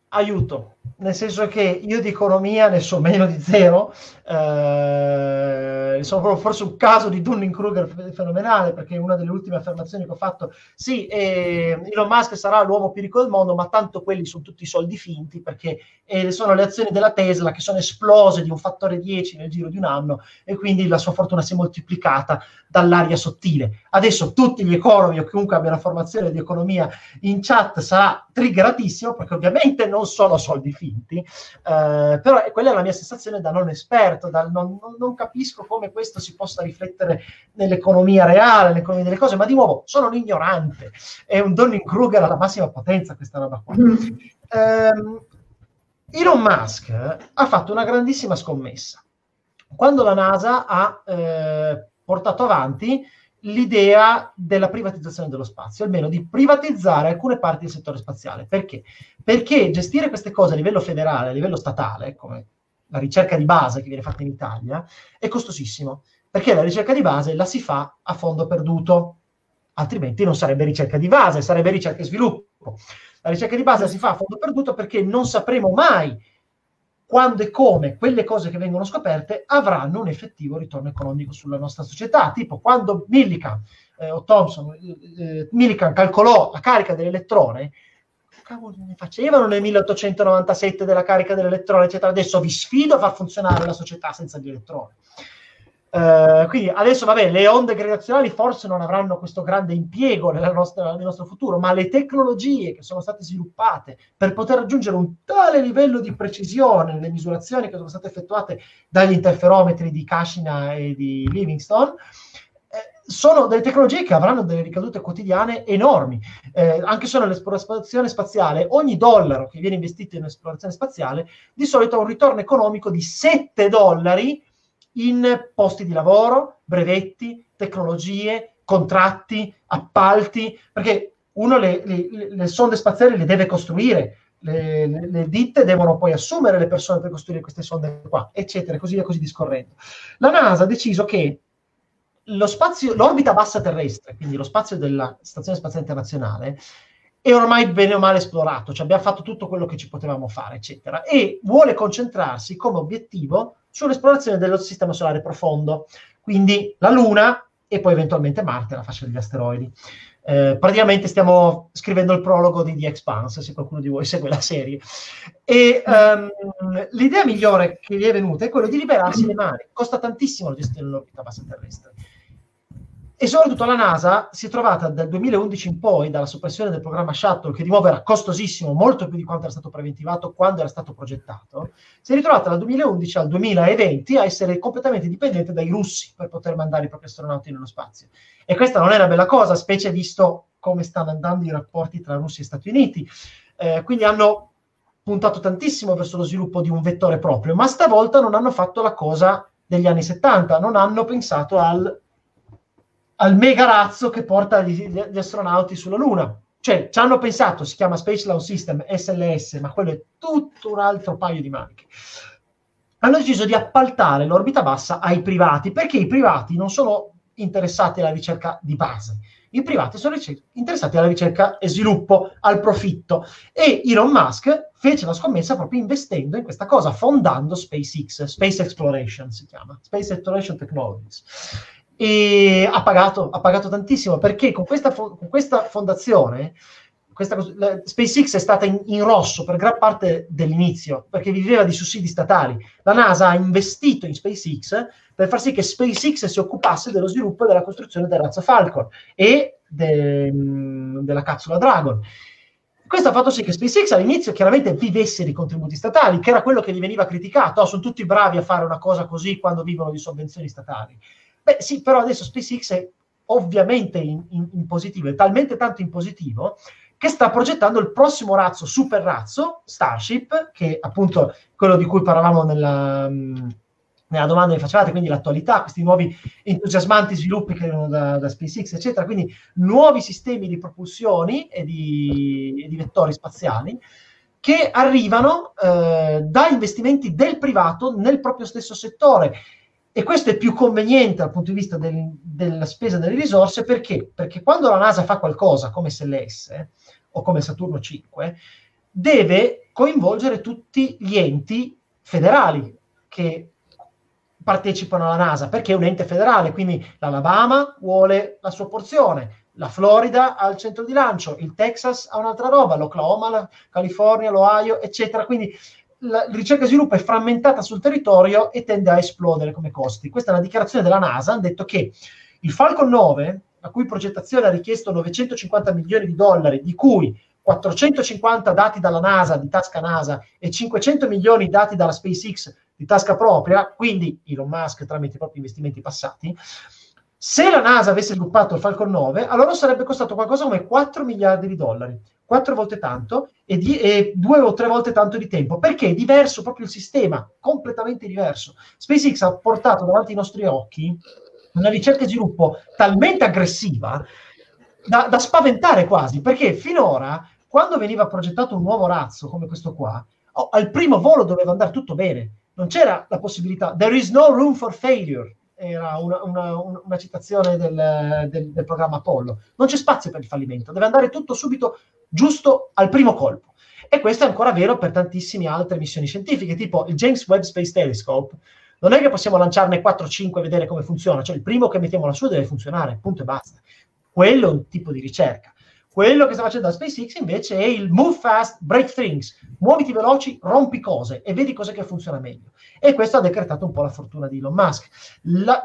Aiuto, nel senso che io di economia ne so meno di zero, eh, sono forse un caso di Dunning-Kruger fenomenale, perché una delle ultime affermazioni che ho fatto, sì, eh, Elon Musk sarà l'uomo più ricco del mondo, ma tanto quelli sono tutti soldi finti, perché eh, sono le azioni della Tesla che sono esplose di un fattore 10 nel giro di un anno e quindi la sua fortuna si è moltiplicata dall'aria sottile. Adesso tutti gli economi o chiunque abbia una formazione di economia in chat sarà triggeratissimo, perché ovviamente non sono soldi finti, eh, però quella è la mia sensazione da non esperto, da non, non, non capisco come questo si possa riflettere nell'economia reale, nell'economia delle cose, ma di nuovo sono un ignorante, è un Dunning-Kruger alla massima potenza questa roba qua. Um, Elon Musk ha fatto una grandissima scommessa. Quando la NASA ha eh, portato avanti l'idea della privatizzazione dello spazio, almeno di privatizzare alcune parti del settore spaziale. Perché? Perché gestire queste cose a livello federale, a livello statale, come la ricerca di base che viene fatta in Italia, è costosissimo, perché la ricerca di base la si fa a fondo perduto, altrimenti non sarebbe ricerca di base, sarebbe ricerca e sviluppo. La ricerca di base la si fa a fondo perduto perché non sapremo mai quando e come quelle cose che vengono scoperte avranno un effettivo ritorno economico sulla nostra società. Tipo quando Millikan eh, o Thompson, eh, eh Millikan calcolò la carica dell'elettrone, cavolo ne facevano nel 1897 della carica dell'elettrone, eccetera. Adesso vi sfido a far funzionare la società senza gli elettroni. Uh, quindi adesso, vabbè, le onde gravitazionali forse non avranno questo grande impiego nostra, nel nostro futuro, ma le tecnologie che sono state sviluppate per poter raggiungere un tale livello di precisione nelle misurazioni che sono state effettuate dagli interferometri di Kashina e di Livingstone, sono delle tecnologie che avranno delle ricadute quotidiane enormi. Eh, anche solo nell'esplorazione spaziale, ogni dollaro che viene investito in esplorazione spaziale di solito ha un ritorno economico di 7 dollari in posti di lavoro, brevetti, tecnologie, contratti, appalti, perché uno le, le, le sonde spaziali le deve costruire, le, le, ditte devono poi assumere le persone per costruire queste sonde qua, eccetera, così via così discorrendo. La NASA ha deciso che spazio, l'orbita bassa terrestre, quindi lo spazio della Stazione Spaziale Internazionale, è ormai bene o male esplorato, cioè abbiamo fatto tutto quello che ci potevamo fare, eccetera, e vuole concentrarsi come obiettivo sull'esplorazione dello sistema solare profondo, quindi la Luna e poi eventualmente Marte, la fascia degli asteroidi. Eh, praticamente stiamo scrivendo il prologo di The Expanse, se qualcuno di voi segue la serie. E um, l'idea migliore che gli è venuta è quella di liberarsi le mani. Costa tantissimo la gestione dell'orbita bassa terrestre E soprattutto la NASA si è trovata dal 2011 in poi, dalla soppressione del programma Shuttle, che di nuovo era costosissimo, molto più di quanto era stato preventivato quando era stato progettato, si è ritrovata dal 2011 al 2020 a essere completamente dipendente dai russi per poter mandare i propri astronauti nello spazio. E questa non è una bella cosa, specie visto come stanno andando i rapporti tra Russia e Stati Uniti. Eh, quindi hanno puntato tantissimo verso lo sviluppo di un vettore proprio, ma stavolta non hanno fatto la cosa degli anni 70, non hanno pensato al al mega razzo che porta gli, gli astronauti sulla Luna. Cioè, ci hanno pensato, si chiama Space Launch System, SLS, ma quello è tutto un altro paio di maniche. Hanno deciso di appaltare l'orbita bassa ai privati, perché i privati non sono interessati alla ricerca di base, i privati sono interessati alla ricerca e sviluppo, al profitto. E Elon Musk fece la scommessa proprio investendo in questa cosa, fondando SpaceX, Space Exploration si chiama, Space Exploration Technologies e ha pagato, ha pagato tantissimo perché con questa, con questa fondazione questa, SpaceX è stata in, in, rosso per gran parte dell'inizio perché viveva di sussidi statali. La NASA ha investito in SpaceX per far sì che SpaceX si occupasse dello sviluppo e della costruzione del razzo Falcon e de, della capsula Dragon. Questo ha fatto sì che SpaceX all'inizio chiaramente vivesse di contributi statali, che era quello che gli veniva criticato. Oh, sono tutti bravi a fare una cosa così quando vivono di sovvenzioni statali. Beh sì, però adesso SpaceX è ovviamente in, in, in positivo, è talmente tanto in positivo che sta progettando il prossimo razzo, super razzo, Starship, che appunto quello di cui parlavamo nella, nella domanda che facevate, quindi l'attualità, questi nuovi entusiasmanti sviluppi che arrivano da, da, SpaceX, eccetera, quindi nuovi sistemi di propulsioni e di, e di vettori spaziali che arrivano eh, da investimenti del privato nel proprio stesso settore e questo è più conveniente dal punto di vista del, della spesa delle risorse perché? Perché quando la NASA fa qualcosa come SLS o come Saturno 5, deve coinvolgere tutti gli enti federali che partecipano alla NASA, perché è un ente federale, quindi l'Alabama vuole la sua porzione, la Florida ha il centro di lancio, il Texas ha un'altra roba, l'Oklahoma, la California, l'Ohio, eccetera. Quindi la ricerca e sviluppo è frammentata sul territorio e tende a esplodere come costi. Questa è una dichiarazione della NASA, hanno detto che il Falcon 9, la cui progettazione ha richiesto 950 milioni di dollari, di cui 450 dati dalla NASA, di tasca NASA, e 500 milioni dati dalla SpaceX di tasca propria, quindi Elon Musk tramite i propri investimenti passati, se la NASA avesse sviluppato il Falcon 9, allora sarebbe costato qualcosa come 4 miliardi di dollari. Quattro volte tanto e, di, e, due o tre volte tanto di tempo, perché? È diverso proprio il sistema, completamente diverso. SpaceX ha portato davanti ai nostri occhi una ricerca e sviluppo talmente aggressiva da, da spaventare quasi, perché finora, quando veniva progettato un nuovo razzo come questo qua, oh, al primo volo doveva andare tutto bene, non c'era la possibilità, there is no room for failure era una, una, una citazione del, del, del, programma Apollo. Non c'è spazio per il fallimento, deve andare tutto subito giusto al primo colpo. E questo è ancora vero per tantissime altre missioni scientifiche, tipo il James Webb Space Telescope. Non è che possiamo lanciarne 4-5 e vedere come funziona, cioè il primo che mettiamo lassù deve funzionare, punto e basta. Quello è un tipo di ricerca. Quello che sta facendo la SpaceX invece è il move fast, break things, muoviti veloci, rompi cose e vedi cosa che funziona meglio. E questo ha decretato un po' la fortuna di Elon Musk. La,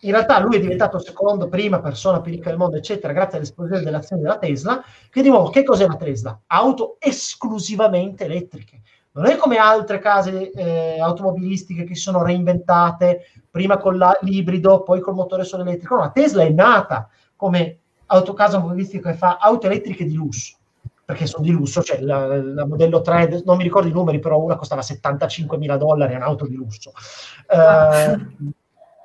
in realtà lui è diventato secondo, prima persona più ricca del mondo, eccetera, grazie all'esplosione delle azioni della Tesla, che di nuovo, che cos'è la Tesla? Auto esclusivamente elettriche. Non è come altre case eh, automobilistiche che sono reinventate, prima con la, l'ibrido, poi col motore solo elettrico. No, la Tesla è nata come autocasa automobilistica che fa auto elettriche di lusso, perché sono di lusso, cioè la, la modello 3, non mi ricordo i numeri, però una costava 75 mila dollari, è un'auto di lusso. Uh,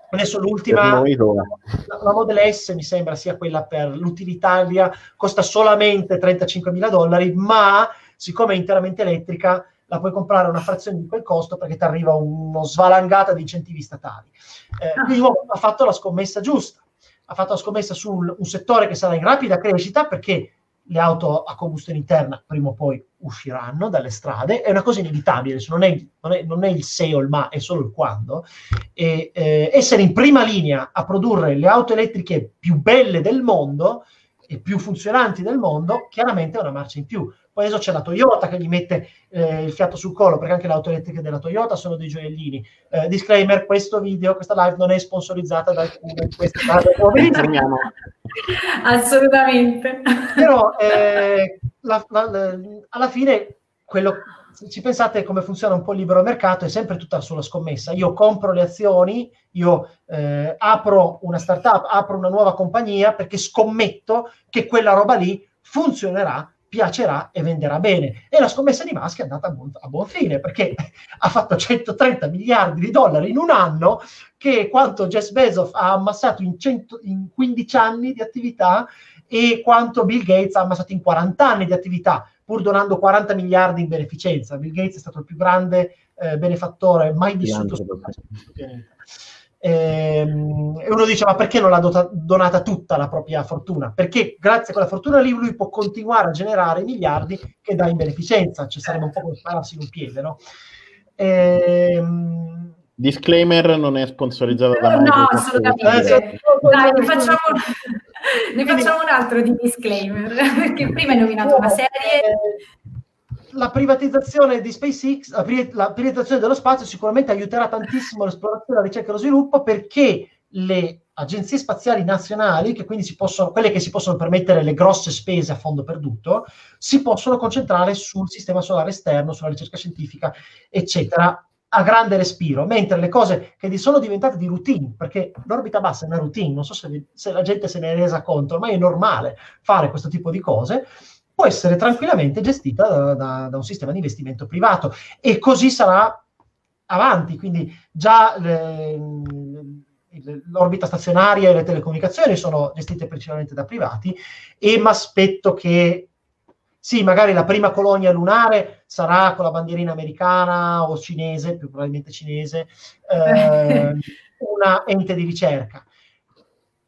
adesso l'ultima, la, la Model S mi sembra sia quella per l'utilitaria, costa solamente 35 mila dollari, ma siccome è interamente elettrica, la puoi comprare a una frazione di quel costo perché ti arriva uno svalangata di incentivi statali. Eh, quindi oh, ha fatto la scommessa giusta ha fatto la scommessa su un, un settore che sarà in rapida crescita perché le auto a combustione interna prima o poi usciranno dalle strade, è una cosa inevitabile, non è, non è, non è il se o il ma, è solo il quando. E, eh, essere in prima linea a produrre le auto elettriche più belle del mondo e più funzionanti del mondo, chiaramente è una marcia in più. Poi adesso c'è la Toyota che gli mette eh, il fiato sul collo, perché anche le auto elettriche della Toyota sono dei gioiellini. Eh, disclaimer, questo video, questa live non è sponsorizzata da alcune di queste Assolutamente. Però eh, la, la, la, alla fine quello se ci pensate come funziona un po' il libero mercato, è sempre tutta sulla scommessa. Io compro le azioni, io eh, apro una startup, apro una nuova compagnia perché scommetto che quella roba lì funzionerà, piacerà e venderà bene. E la scommessa di Musk è andata a buon, a buon fine perché ha fatto 130 miliardi di dollari in un anno, che è quanto Jeff Bezos ha ammassato in, 100, in 15 anni di attività e quanto Bill Gates ha ammassato in 40 anni di attività pur donando 40 miliardi in beneficenza. Bill Gates è stato il più grande eh, benefattore mai vissuto sul pianeta. Ehm, e uno dice: Ma perché non l'ha dota- donata tutta la propria fortuna? Perché grazie a quella fortuna lì lui può continuare a generare i miliardi che dà in beneficenza. Ci sarebbe un po' come spararsi in un piede, no? Ehm, Disclaimer non è sponsorizzato da No, no assolutamente. Eh, Dai, ne facciamo, ne facciamo un altro di disclaimer, perché prima hai nominato una serie la privatizzazione di SpaceX, la, privatizzazione dello spazio sicuramente aiuterà tantissimo l'esplorazione, la ricerca e lo sviluppo perché le agenzie spaziali nazionali, che quindi si possono, quelle che si possono permettere le grosse spese a fondo perduto, si possono concentrare sul sistema solare esterno, sulla ricerca scientifica, eccetera, a grande respiro, mentre le cose che sono diventate di routine, perché l'orbita bassa è una routine, non so se, se la gente se ne è resa conto, ormai è normale fare questo tipo di cose, può essere tranquillamente gestita da, da, da un sistema di investimento privato e così sarà avanti. Quindi già le, l'orbita stazionaria e le telecomunicazioni sono gestite principalmente da privati e mi aspetto che sì, magari la prima colonia lunare sarà con la bandierina americana o cinese, più probabilmente cinese, eh, una ente di ricerca.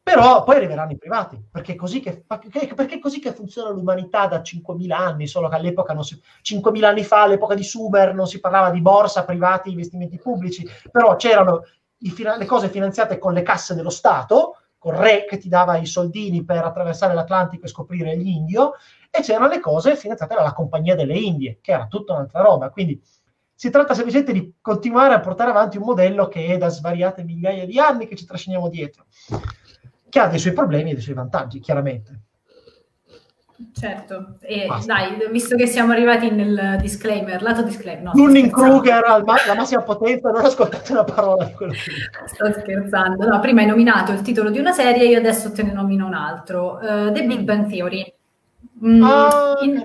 Però poi arriveranno i privati, perché è così che, perché così che funziona l'umanità da 5.000 anni, solo che all'epoca, non si, 5.000 anni fa, all'epoca di Sumer, non si parlava di borsa, privati, investimenti pubblici, però c'erano i, le cose finanziate con le casse dello Stato, con re che ti dava i soldini per attraversare l'Atlantico e scoprire l'Indio, e c'erano le cose finanziate dalla Compagnia delle Indie, che era tutta un'altra roba. Quindi si tratta semplicemente di continuare a portare avanti un modello che è da svariate migliaia di anni che ci trasciniamo dietro che ha dei suoi problemi e dei suoi vantaggi, chiaramente. Certo, e Basta. dai, visto che siamo arrivati nel disclaimer, lato disclaimer. No, Dunning Kruger, la massima potenza, non ascoltate una parola di quello che Sto scherzando. No, prima hai nominato il titolo di una serie, io adesso te ne nomino un altro. Uh, The Big Bang Theory. Mm, ah, in...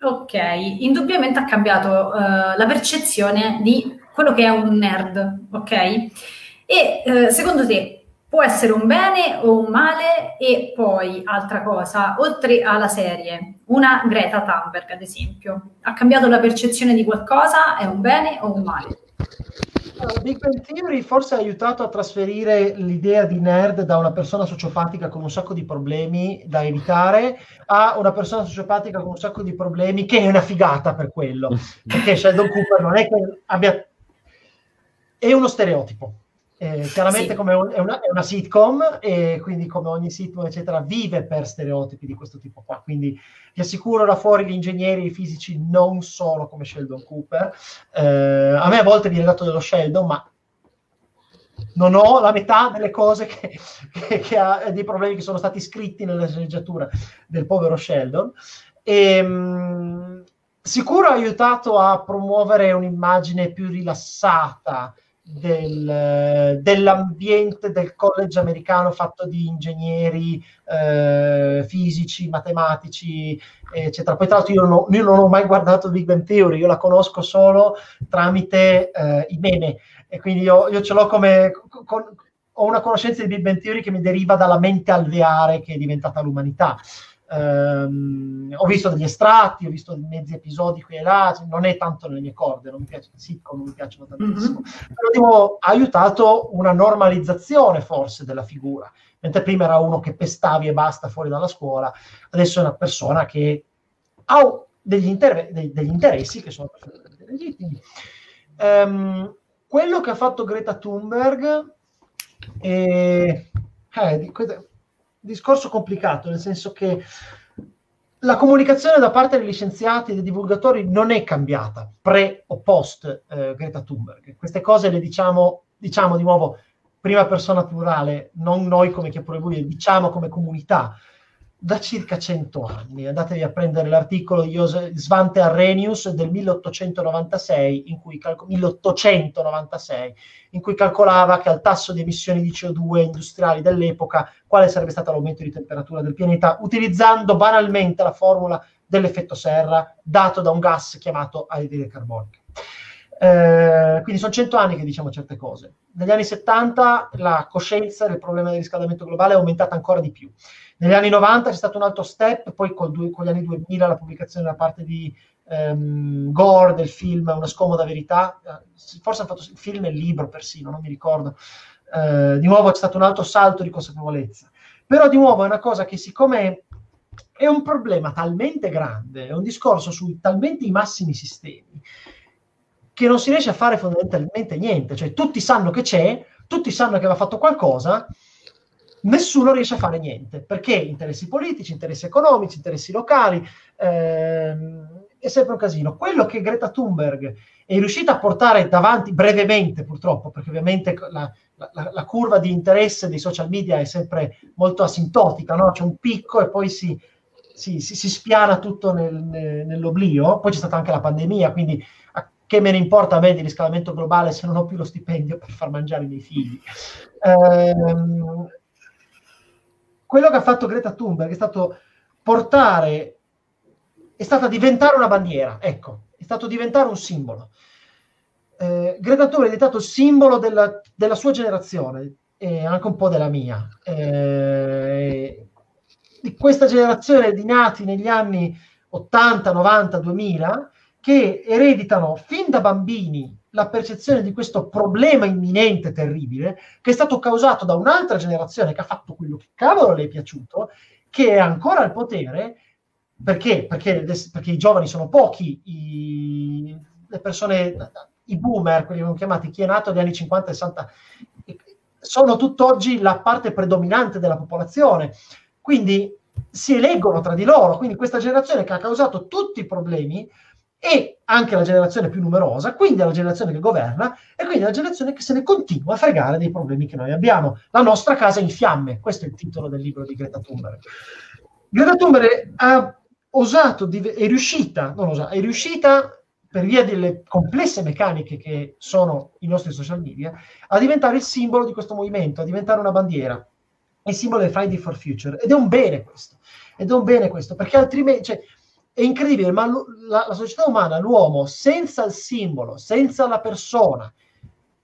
Ok, indubbiamente ha cambiato uh, la percezione di quello che è un nerd, ok? E uh, secondo te può essere un bene o un male e poi altra cosa, oltre alla serie, una Greta Thunberg ad esempio, ha cambiato la percezione di qualcosa, è un bene o un male? Uh, Big Bang Theory forse ha aiutato a trasferire l'idea di nerd da una persona sociopatica con un sacco di problemi da evitare a una persona sociopatica con un sacco di problemi che è una figata per quello. Perché Sheldon Cooper non è che abbia... è uno stereotipo eh, chiaramente sì. come è, una, è, una, sitcom e quindi come ogni sitcom eccetera vive per stereotipi di questo tipo qua. Quindi vi assicuro là fuori gli ingegneri i fisici non sono come Sheldon Cooper. Eh, a me a volte viene dato dello Sheldon ma non ho la metà delle cose che, che, che ha dei problemi che sono stati scritti nella sceneggiatura del povero Sheldon. E, ehm, mh, sicuro ha aiutato a promuovere un'immagine più rilassata del, dell'ambiente del college americano fatto di ingegneri eh, fisici, matematici, eccetera. Poi tra l'altro io non, ho, io non, ho, mai guardato Big Bang Theory, io la conosco solo tramite eh, i meme e quindi io, io ce l'ho come... Con, ho una conoscenza di Big Bang Theory che mi deriva dalla mente alveare che è diventata l'umanità. Um, ho visto degli estratti, ho visto mezzi episodi qui e là, cioè non è tanto nelle mie corde, non mi piace sitcom, non mi piacciono tantissimo, mm-hmm. però diciamo, ha aiutato una normalizzazione forse della figura, mentre prima era uno che pestavi e basta fuori dalla scuola, adesso è una persona che ha degli, inter- degli interessi che sono perfettamente legittimi. Um, quello che ha fatto Greta Thunberg è... Eh, discorso complicato, nel senso che la comunicazione da parte degli scienziati e dei divulgatori non è cambiata pre o post eh, Greta Thunberg. Queste cose le diciamo, diciamo di nuovo prima persona plurale, non noi come che pure voi, diciamo come comunità, da circa 100 anni. Andatevi a prendere l'articolo di Svante Arrhenius del 1896 in, calco- 1896, in cui calcolava che al tasso di emissioni di CO2 industriali dell'epoca quale sarebbe stato l'aumento di temperatura del pianeta, utilizzando banalmente la formula dell'effetto serra dato da un gas chiamato anidride carbonica. Eh, quindi sono 100 anni che diciamo certe cose. Negli anni 70 la coscienza del problema del riscaldamento globale è aumentata ancora di più. Negli anni 90 c'è stato un altro step, poi con, con gli anni 2000 la pubblicazione da parte di um, Gore del film Una scomoda verità, eh, forse hanno fatto il film e il libro persino, non mi ricordo. Uh, di nuovo c'è stato un altro salto di consapevolezza. Però di nuovo è una cosa che siccome è un problema talmente grande, è un discorso su talmente i massimi sistemi, che non si riesce a fare fondamentalmente niente. Cioè tutti sanno che c'è, tutti sanno che va fatto qualcosa, nessuno riesce a fare niente, perché interessi politici, interessi economici, interessi locali, ehm, è sempre un casino. Quello che Greta Thunberg è riuscita a portare davanti brevemente, purtroppo, perché ovviamente la, la, la curva di interesse dei social media è sempre molto asintotica, no? c'è un picco e poi si, si, si, si spiana tutto nel, nel, nell'oblio. Poi c'è stata anche la pandemia, quindi che me ne importa a me di riscaldamento globale se non ho più lo stipendio per far mangiare i miei figli. Ehm, quello che ha fatto Greta Thunberg è stato portare, è stata diventare una bandiera, ecco, è stato diventare un simbolo. Eh, Greta Thunberg è diventato il simbolo della, della sua generazione e anche un po' della mia. Eh, di questa generazione di nati negli anni 80, 90, 2000 che ereditano fin da bambini la percezione di questo problema imminente, terribile, che è stato causato da un'altra generazione che ha fatto quello che cavolo le è piaciuto, che è ancora al potere, perché? Perché, perché i giovani sono pochi, i, le persone, i boomer, quelli che chiamati, chi è nato negli anni 50 e 60, sono tutt'oggi la parte predominante della popolazione. Quindi si eleggono tra di loro, quindi questa generazione che ha causato tutti i problemi e anche la generazione più numerosa, quindi la generazione che governa e quindi la generazione che se ne continua a fregare dei problemi che noi abbiamo. La nostra casa in fiamme, questo è il titolo del libro di Greta Thunberg. Greta Thunberg ha osato, è riuscita, non osato, è riuscita per via delle complesse meccaniche che sono i nostri social media, a diventare il simbolo di questo movimento, a diventare una bandiera, il simbolo del Friday for Future. Ed è un bene questo, ed è un bene questo, perché altrimenti, cioè, è incredibile, ma la, la, società umana, l'uomo, senza il simbolo, senza la persona,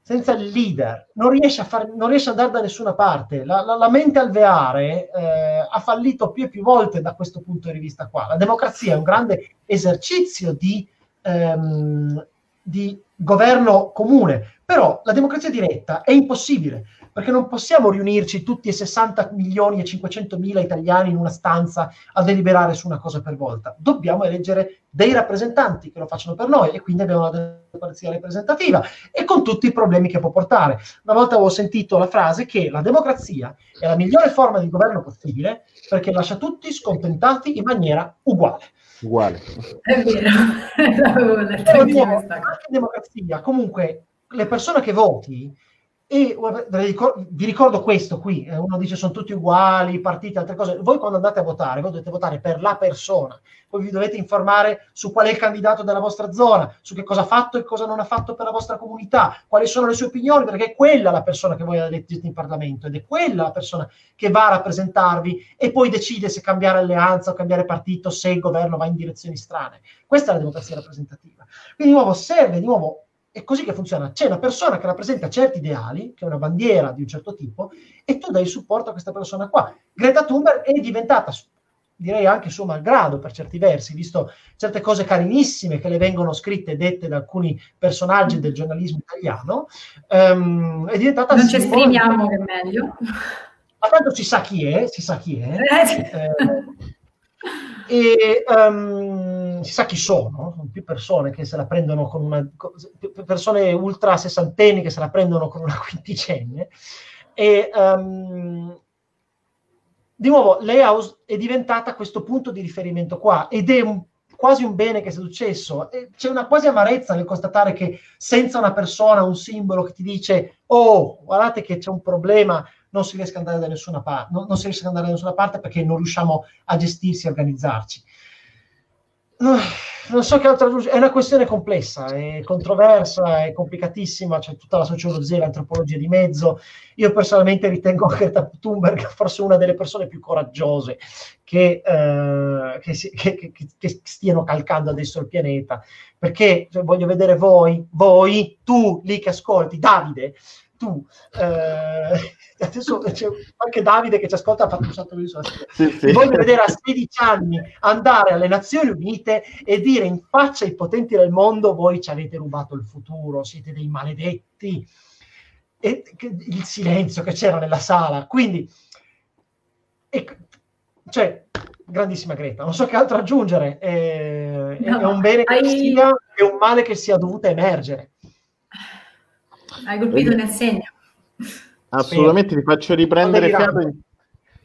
senza il leader, non riesce a, far, non riesce ad andare da nessuna parte. La, la, la mente alveare eh, ha fallito più e più volte da questo punto di vista qua. La democrazia è un grande esercizio di, ehm, di governo comune, però la democrazia diretta è impossibile perché non possiamo riunirci tutti i 60 milioni e 500 mila italiani in una stanza a deliberare su una cosa per volta. Dobbiamo eleggere dei rappresentanti che lo facciano per noi e quindi abbiamo una democrazia rappresentativa e con tutti i problemi che può portare. Una volta avevo sentito la frase che la democrazia è la migliore forma di governo possibile perché lascia tutti scontentati in maniera uguale. Uguale. È vero, anche in democrazia, comunque le persone che voti e vi ricordo questo qui, eh, uno dice sono tutti uguali, partiti, altre cose. Voi quando andate a votare, voi dovete votare per la persona, voi vi dovete informare su qual è il candidato della vostra zona, su che cosa ha fatto e cosa non ha fatto per la vostra comunità, quali sono le sue opinioni, perché è quella la persona che voi eleggete in Parlamento ed è quella la persona che va a rappresentarvi e poi decide se cambiare alleanza o cambiare partito, se il governo va in direzioni strane. Questa è la democrazia rappresentativa. Quindi di nuovo serve di nuovo è così che funziona. C'è una persona che rappresenta certi ideali, che è una bandiera di un certo tipo, e tu dai supporto a questa persona qua. Greta Thunberg è diventata, direi anche suo malgrado per certi versi, visto certe cose carinissime che le vengono scritte e dette da alcuni personaggi del giornalismo italiano, um, è diventata... Non ci esprimiamo che è meglio. Ma tanto si sa chi è, si sa chi è. Eh, e um, si sa chi sono, sono più persone che se la prendono con una persone ultra sessantenni che se la prendono con una quindicenne e um, di nuovo, Layout è diventata questo punto di riferimento qua ed è un, quasi un bene che sia successo. E c'è una quasi amarezza nel constatare che senza una persona, un simbolo che ti dice oh, guardate che c'è un problema, non si riesce ad andare da nessuna parte, non, non si riesce ad andare da nessuna parte perché non riusciamo a gestirsi, a organizzarci non so che altro aggiungere, è una questione complessa, è controversa, è complicatissima, c'è tutta la sociologia, l'antropologia di mezzo. Io personalmente ritengo Greta Thunberg forse una delle persone più coraggiose che, eh, che, si, che, che, stiano calcando adesso il pianeta, perché cioè, voglio vedere voi, voi, tu lì che ascolti, Davide, tu, eh, adesso c'è anche Davide che ci ascolta ha fatto un salto di sì, sì. voglio vedere a 16 anni andare alle Nazioni Unite e dire in faccia ai potenti del mondo voi ci avete rubato il futuro, siete dei maledetti. E il silenzio che c'era nella sala. Quindi e, cioè grandissima Greta non so che altro aggiungere. È, no, è un bene che hai... sia e un male che sia dovuto emergere hai colpito nel segno. Assolutamente, ti faccio riprendere fiato.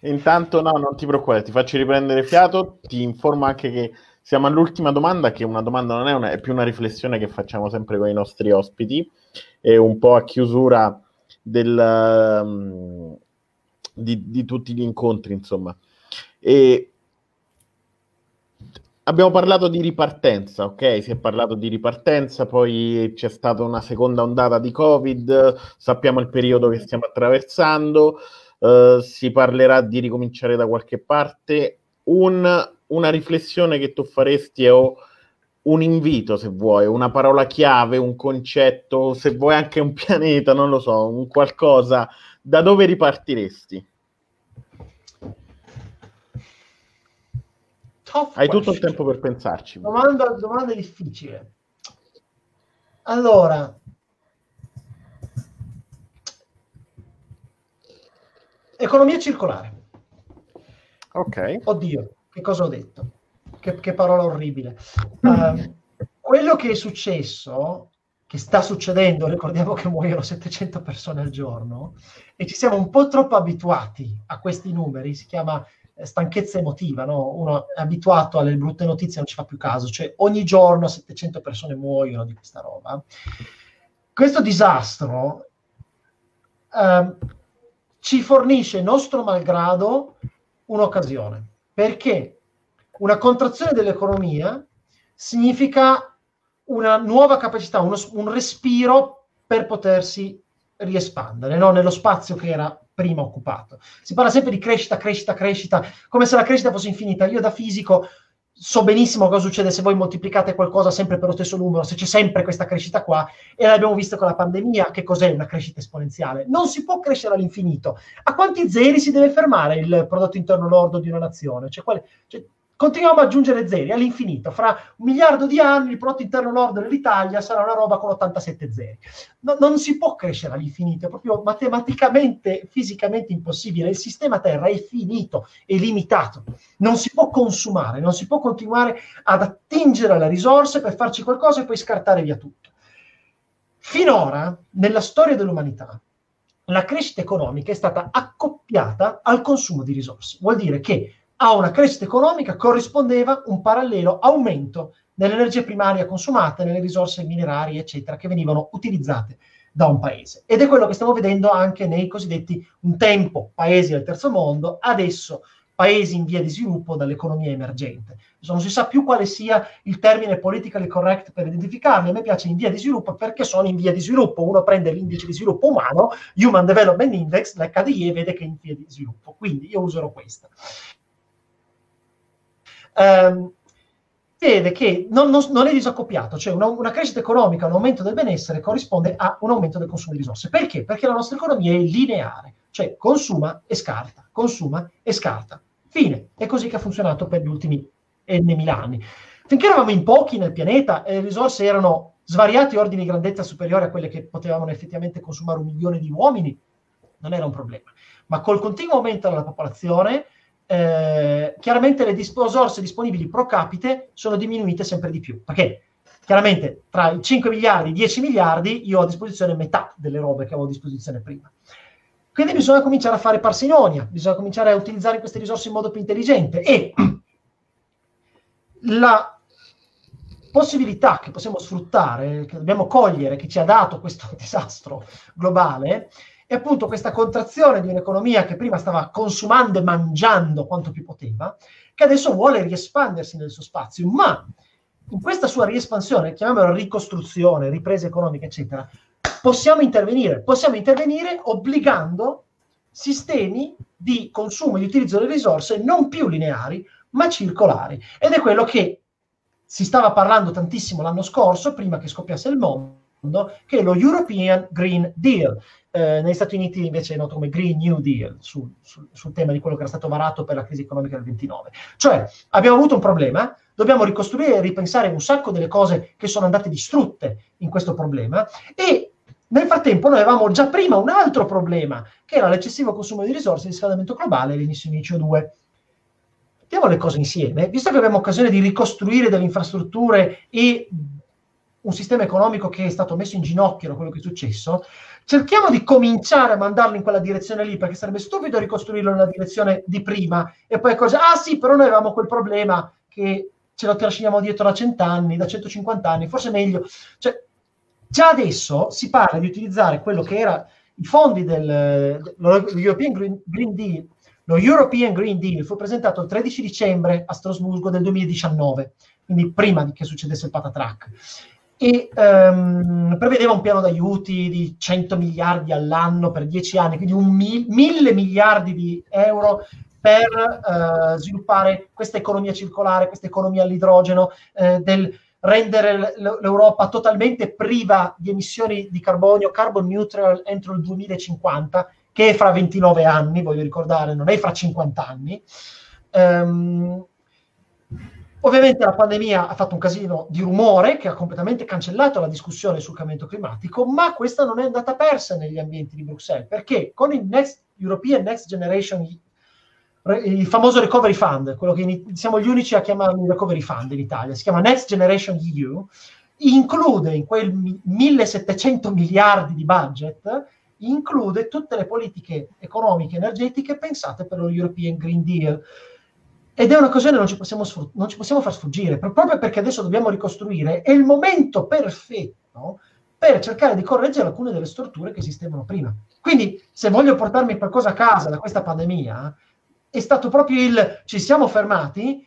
Intanto, no, non ti preoccupare, ti faccio riprendere fiato. Ti informo anche che siamo all'ultima domanda, che una domanda non è, una, è più una riflessione che facciamo sempre con i nostri ospiti, e un po' a chiusura del, um, di, di, tutti gli incontri, insomma. E Abbiamo parlato di ripartenza, ok? Si è parlato di ripartenza, poi c'è stata una seconda ondata di Covid, sappiamo il periodo che stiamo attraversando, eh, si parlerà di ricominciare da qualche parte. Un, una riflessione che tu faresti o un invito, se vuoi, una parola chiave, un concetto, se vuoi anche un pianeta, non lo so, un qualcosa, da dove ripartiresti? Tough Hai question. tutto il tempo per pensarci. Domanda, domanda difficile. Allora, economia circolare. Ok. Oddio, che cosa ho detto? Che, che parola orribile. Uh, quello che è successo, che sta succedendo, ricordiamo che muoiono 700 persone al giorno, e ci siamo un po' troppo abituati a questi numeri, si chiama stanchezza emotiva, no? uno è abituato alle brutte notizie, non ci fa più caso, cioè ogni giorno 700 persone muoiono di questa roba. Questo disastro eh, ci fornisce, nostro malgrado, un'occasione, perché una contrazione dell'economia significa una nuova capacità, uno, un respiro per potersi riespandere no? nello spazio che era prima occupato. Si parla sempre di crescita, crescita, crescita, come se la crescita fosse infinita. Io da fisico so benissimo cosa succede se voi moltiplicate qualcosa sempre per lo stesso numero, se c'è sempre questa crescita qua, e l'abbiamo visto con la pandemia, che cos'è una crescita esponenziale? Non si può crescere all'infinito. A quanti zeri si deve fermare il prodotto interno lordo di una nazione? Cioè, quale, cioè, continuiamo ad aggiungere zeri all'infinito. Fra un miliardo di anni il prodotto interno lordo dell'Italia sarà una roba con 87 zeri. No, non si può crescere all'infinito, è proprio matematicamente, fisicamente impossibile. Il sistema Terra è finito, è limitato. Non si può consumare, non si può continuare ad attingere alle risorse per farci qualcosa e poi scartare via tutto. Finora, nella storia dell'umanità, la crescita economica è stata accoppiata al consumo di risorse. Vuol dire che a una crescita economica corrispondeva un parallelo aumento nell'energia primaria consumata, nelle risorse minerarie, eccetera, che venivano utilizzate da un paese. Ed è quello che stiamo vedendo anche nei cosiddetti un tempo paesi del terzo mondo, adesso paesi in via di sviluppo dall'economia emergente. Non si sa più quale sia il termine politically correct per identificarli. A me piace in via di sviluppo perché sono in via di sviluppo. Uno prende l'indice di sviluppo umano, Human Development Index, l'HDI e vede che è in via di sviluppo. Quindi io userò questa ehm, vede che non, non, non, è disaccoppiato, cioè una, una, crescita economica, un aumento del benessere corrisponde a un aumento del consumo di risorse. Perché? Perché la nostra economia è lineare, cioè consuma e scarta, consuma e scarta. Fine. È così che ha funzionato per gli ultimi N mila anni. Finché eravamo in pochi nel pianeta e le risorse erano svariati ordini di grandezza superiori a quelle che potevano effettivamente consumare un milione di uomini, non era un problema. Ma col continuo aumento della popolazione, eh, chiaramente le risorse disponibili pro capite sono diminuite sempre di più, perché chiaramente tra i 5 miliardi e i 10 miliardi io ho a disposizione metà delle robe che avevo a disposizione prima. Quindi bisogna cominciare a fare parsimonia, bisogna cominciare a utilizzare queste risorse in modo più intelligente e la possibilità che possiamo sfruttare, che dobbiamo cogliere, che ci ha dato questo disastro globale, è appunto questa contrazione di un'economia che prima stava consumando e mangiando quanto più poteva, che adesso vuole riespandersi nel suo spazio, ma in questa sua riespansione, chiamiamola ricostruzione, ripresa economica, eccetera, possiamo intervenire. Possiamo intervenire obbligando sistemi di consumo e di utilizzo delle risorse non più lineari, ma circolari. Ed è quello che si stava parlando tantissimo l'anno scorso, prima che scoppiasse il mondo, che è lo European Green Deal. Eh, negli Stati Uniti invece è noto come Green New Deal sul, sul, sul tema di quello che era stato varato per la crisi economica del 29. Cioè abbiamo avuto un problema, dobbiamo ricostruire e ripensare un sacco delle cose che sono andate distrutte in questo problema e nel frattempo noi avevamo già prima un altro problema, che era l'eccessivo consumo di risorse, il riscaldamento globale e le emissioni di CO2. Mettiamo le cose insieme, visto che abbiamo occasione di ricostruire delle infrastrutture e un sistema economico che è stato messo in ginocchio da quello che è successo, cerchiamo di cominciare a mandarlo in quella direzione lì, perché sarebbe stupido ricostruirlo nella direzione di prima e poi cosa? Ah sì, però noi avevamo quel problema che ce lo trasciniamo dietro da cent'anni, da 150 anni, forse meglio. Cioè, Già adesso si parla di utilizzare quello che era i fondi del European Green, Green Deal. Lo European Green Deal fu presentato il 13 dicembre a Strasburgo del 2019, quindi prima che succedesse il patatrack. E um, prevedeva un piano d'aiuti di 100 miliardi all'anno per 10 anni, quindi un mil, mille miliardi di euro per uh, sviluppare questa economia circolare, questa economia all'idrogeno, uh, del, rendere l'Europa totalmente priva di emissioni di carbonio, carbon neutral entro il 2050, che è fra 29 anni, voglio ricordare, non è fra 50 anni. Um, ovviamente la pandemia ha fatto un casino di rumore che ha completamente cancellato la discussione sul cambiamento climatico, ma questa non è andata persa negli ambienti di Bruxelles, perché con il Next European Next Generation il famoso recovery fund, quello che siamo gli unici a chiamarlo recovery fund in Italia, si chiama Next Generation EU, include in quel 1700 miliardi di budget, include tutte le politiche economiche e energetiche pensate per lo European Green Deal. Ed è un'occasione che non ci possiamo, non ci possiamo far sfuggire, proprio perché adesso dobbiamo ricostruire, è il momento perfetto per cercare di correggere alcune delle storture che esistevano prima. Quindi, se voglio portarmi qualcosa a casa da questa pandemia, è stato proprio il ci siamo fermati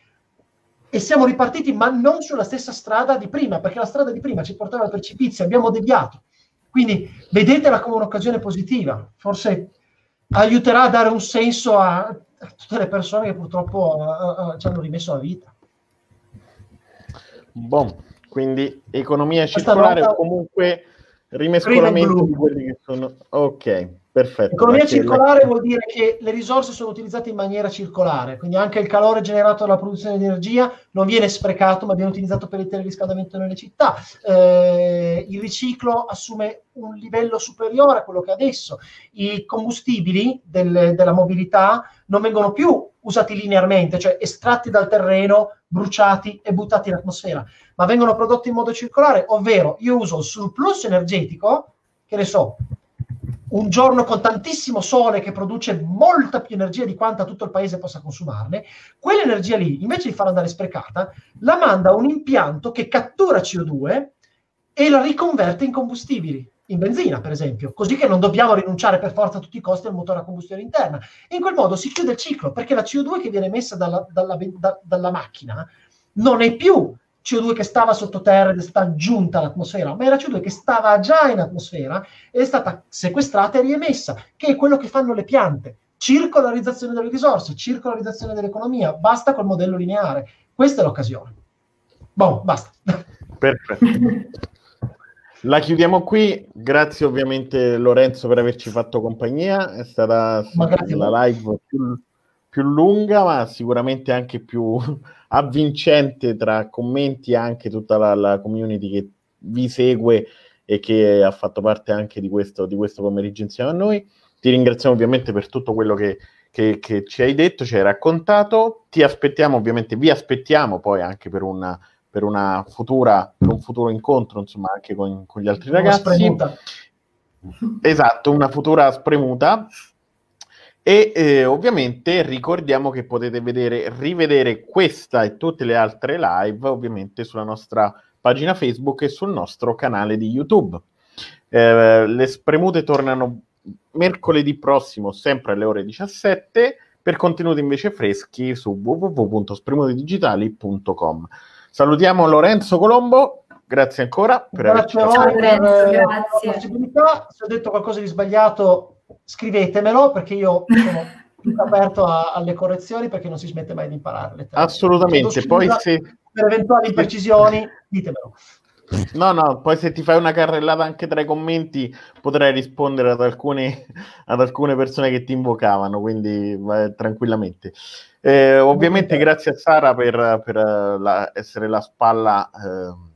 e siamo ripartiti, ma non sulla stessa strada di prima, perché la strada di prima ci portava al precipizio, abbiamo deviato. Quindi vedetela come un'occasione positiva, forse aiuterà a dare un senso a tutte le persone che purtroppo uh, uh, ci hanno rimesso la vita. Bon, quindi economia circolare o comunque rimescolamento di quelli che sono... Ok, Perfetto. Economia circolare vuol dire che le risorse sono utilizzate in maniera circolare, quindi anche il calore generato dalla produzione di energia non viene sprecato, ma viene utilizzato per il teleriscaldamento nelle città. Eh, il riciclo assume un livello superiore a quello che adesso. I combustibili del, della mobilità non vengono più usati linearmente, cioè estratti dal terreno, bruciati e buttati in atmosfera, ma vengono prodotti in modo circolare, ovvero io uso il surplus energetico, che ne so, un giorno con tantissimo sole che produce molta più energia di quanta tutto il paese possa consumarne, quell'energia lì, invece di farla andare sprecata, la manda a un impianto che cattura CO2 e la riconverte in combustibili, in benzina per esempio, così che non dobbiamo rinunciare per forza a tutti i costi al motore a combustione interna. in quel modo si chiude il ciclo, perché la CO2 che viene emessa dalla, dalla, da, dalla macchina non è più CO2 che stava sottoterra ed è stata giunta all'atmosfera, ma era CO2 che stava già in atmosfera ed è stata sequestrata e riemessa, che è quello che fanno le piante. Circolarizzazione delle risorse, circolarizzazione dell'economia, basta col modello lineare. Questa è l'occasione. Boh, basta. Perfetto. La chiudiamo qui, grazie ovviamente Lorenzo per averci fatto compagnia, è stata la live più, più lunga ma sicuramente anche più avvincente tra commenti e anche tutta la, la, community che vi segue e che ha fatto parte anche di questo, di questo pomeriggio insieme a noi. Ti ringraziamo ovviamente per tutto quello che, che, che, ci hai detto, ci hai raccontato. Ti aspettiamo, ovviamente, vi aspettiamo poi anche per una, per una futura, per un futuro incontro, insomma, anche con, con gli altri ragazzi. Esatto, una futura spremuta E eh, ovviamente ricordiamo che potete vedere, rivedere questa e tutte le altre live ovviamente sulla nostra pagina Facebook e sul nostro canale di YouTube. Eh, le spremute tornano mercoledì prossimo, sempre alle ore 17, per contenuti invece freschi su www.spremutedigitali.com. Salutiamo Lorenzo Colombo, grazie ancora. Per grazie a voi possibilità. Se ho detto qualcosa di sbagliato scrivetemelo perché io sono tutto aperto a, alle correzioni perché non si smette mai di imparare. Assolutamente, poi se... Per eventuali imprecisioni ditemelo. No, no, poi se ti fai una carrellata anche tra i commenti potrai rispondere ad alcune, ad alcune persone che ti invocavano, quindi vai, tranquillamente. Eh, ovviamente grazie a Sara per, per la, essere la spalla eh,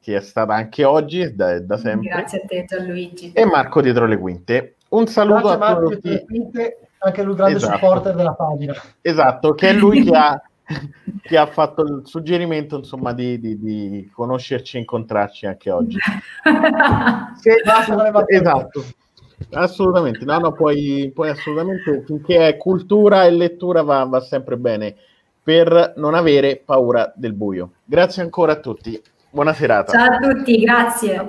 che è stata anche oggi, da, da sempre. Grazie a te Gianluigi. E Marco dietro le quinte. Un saluto grazie a Marco tutti. Anche lui grande esatto. supporter della pagina. Esatto, che è lui che ha che ha fatto il suggerimento insomma di, di, di conoscerci e incontrarci anche oggi. Se, esatto, assolutamente, no, no, poi, poi assolutamente finché è cultura e lettura va, va sempre bene per non avere paura del buio. Grazie ancora a tutti, buona serata. Ciao a tutti, grazie.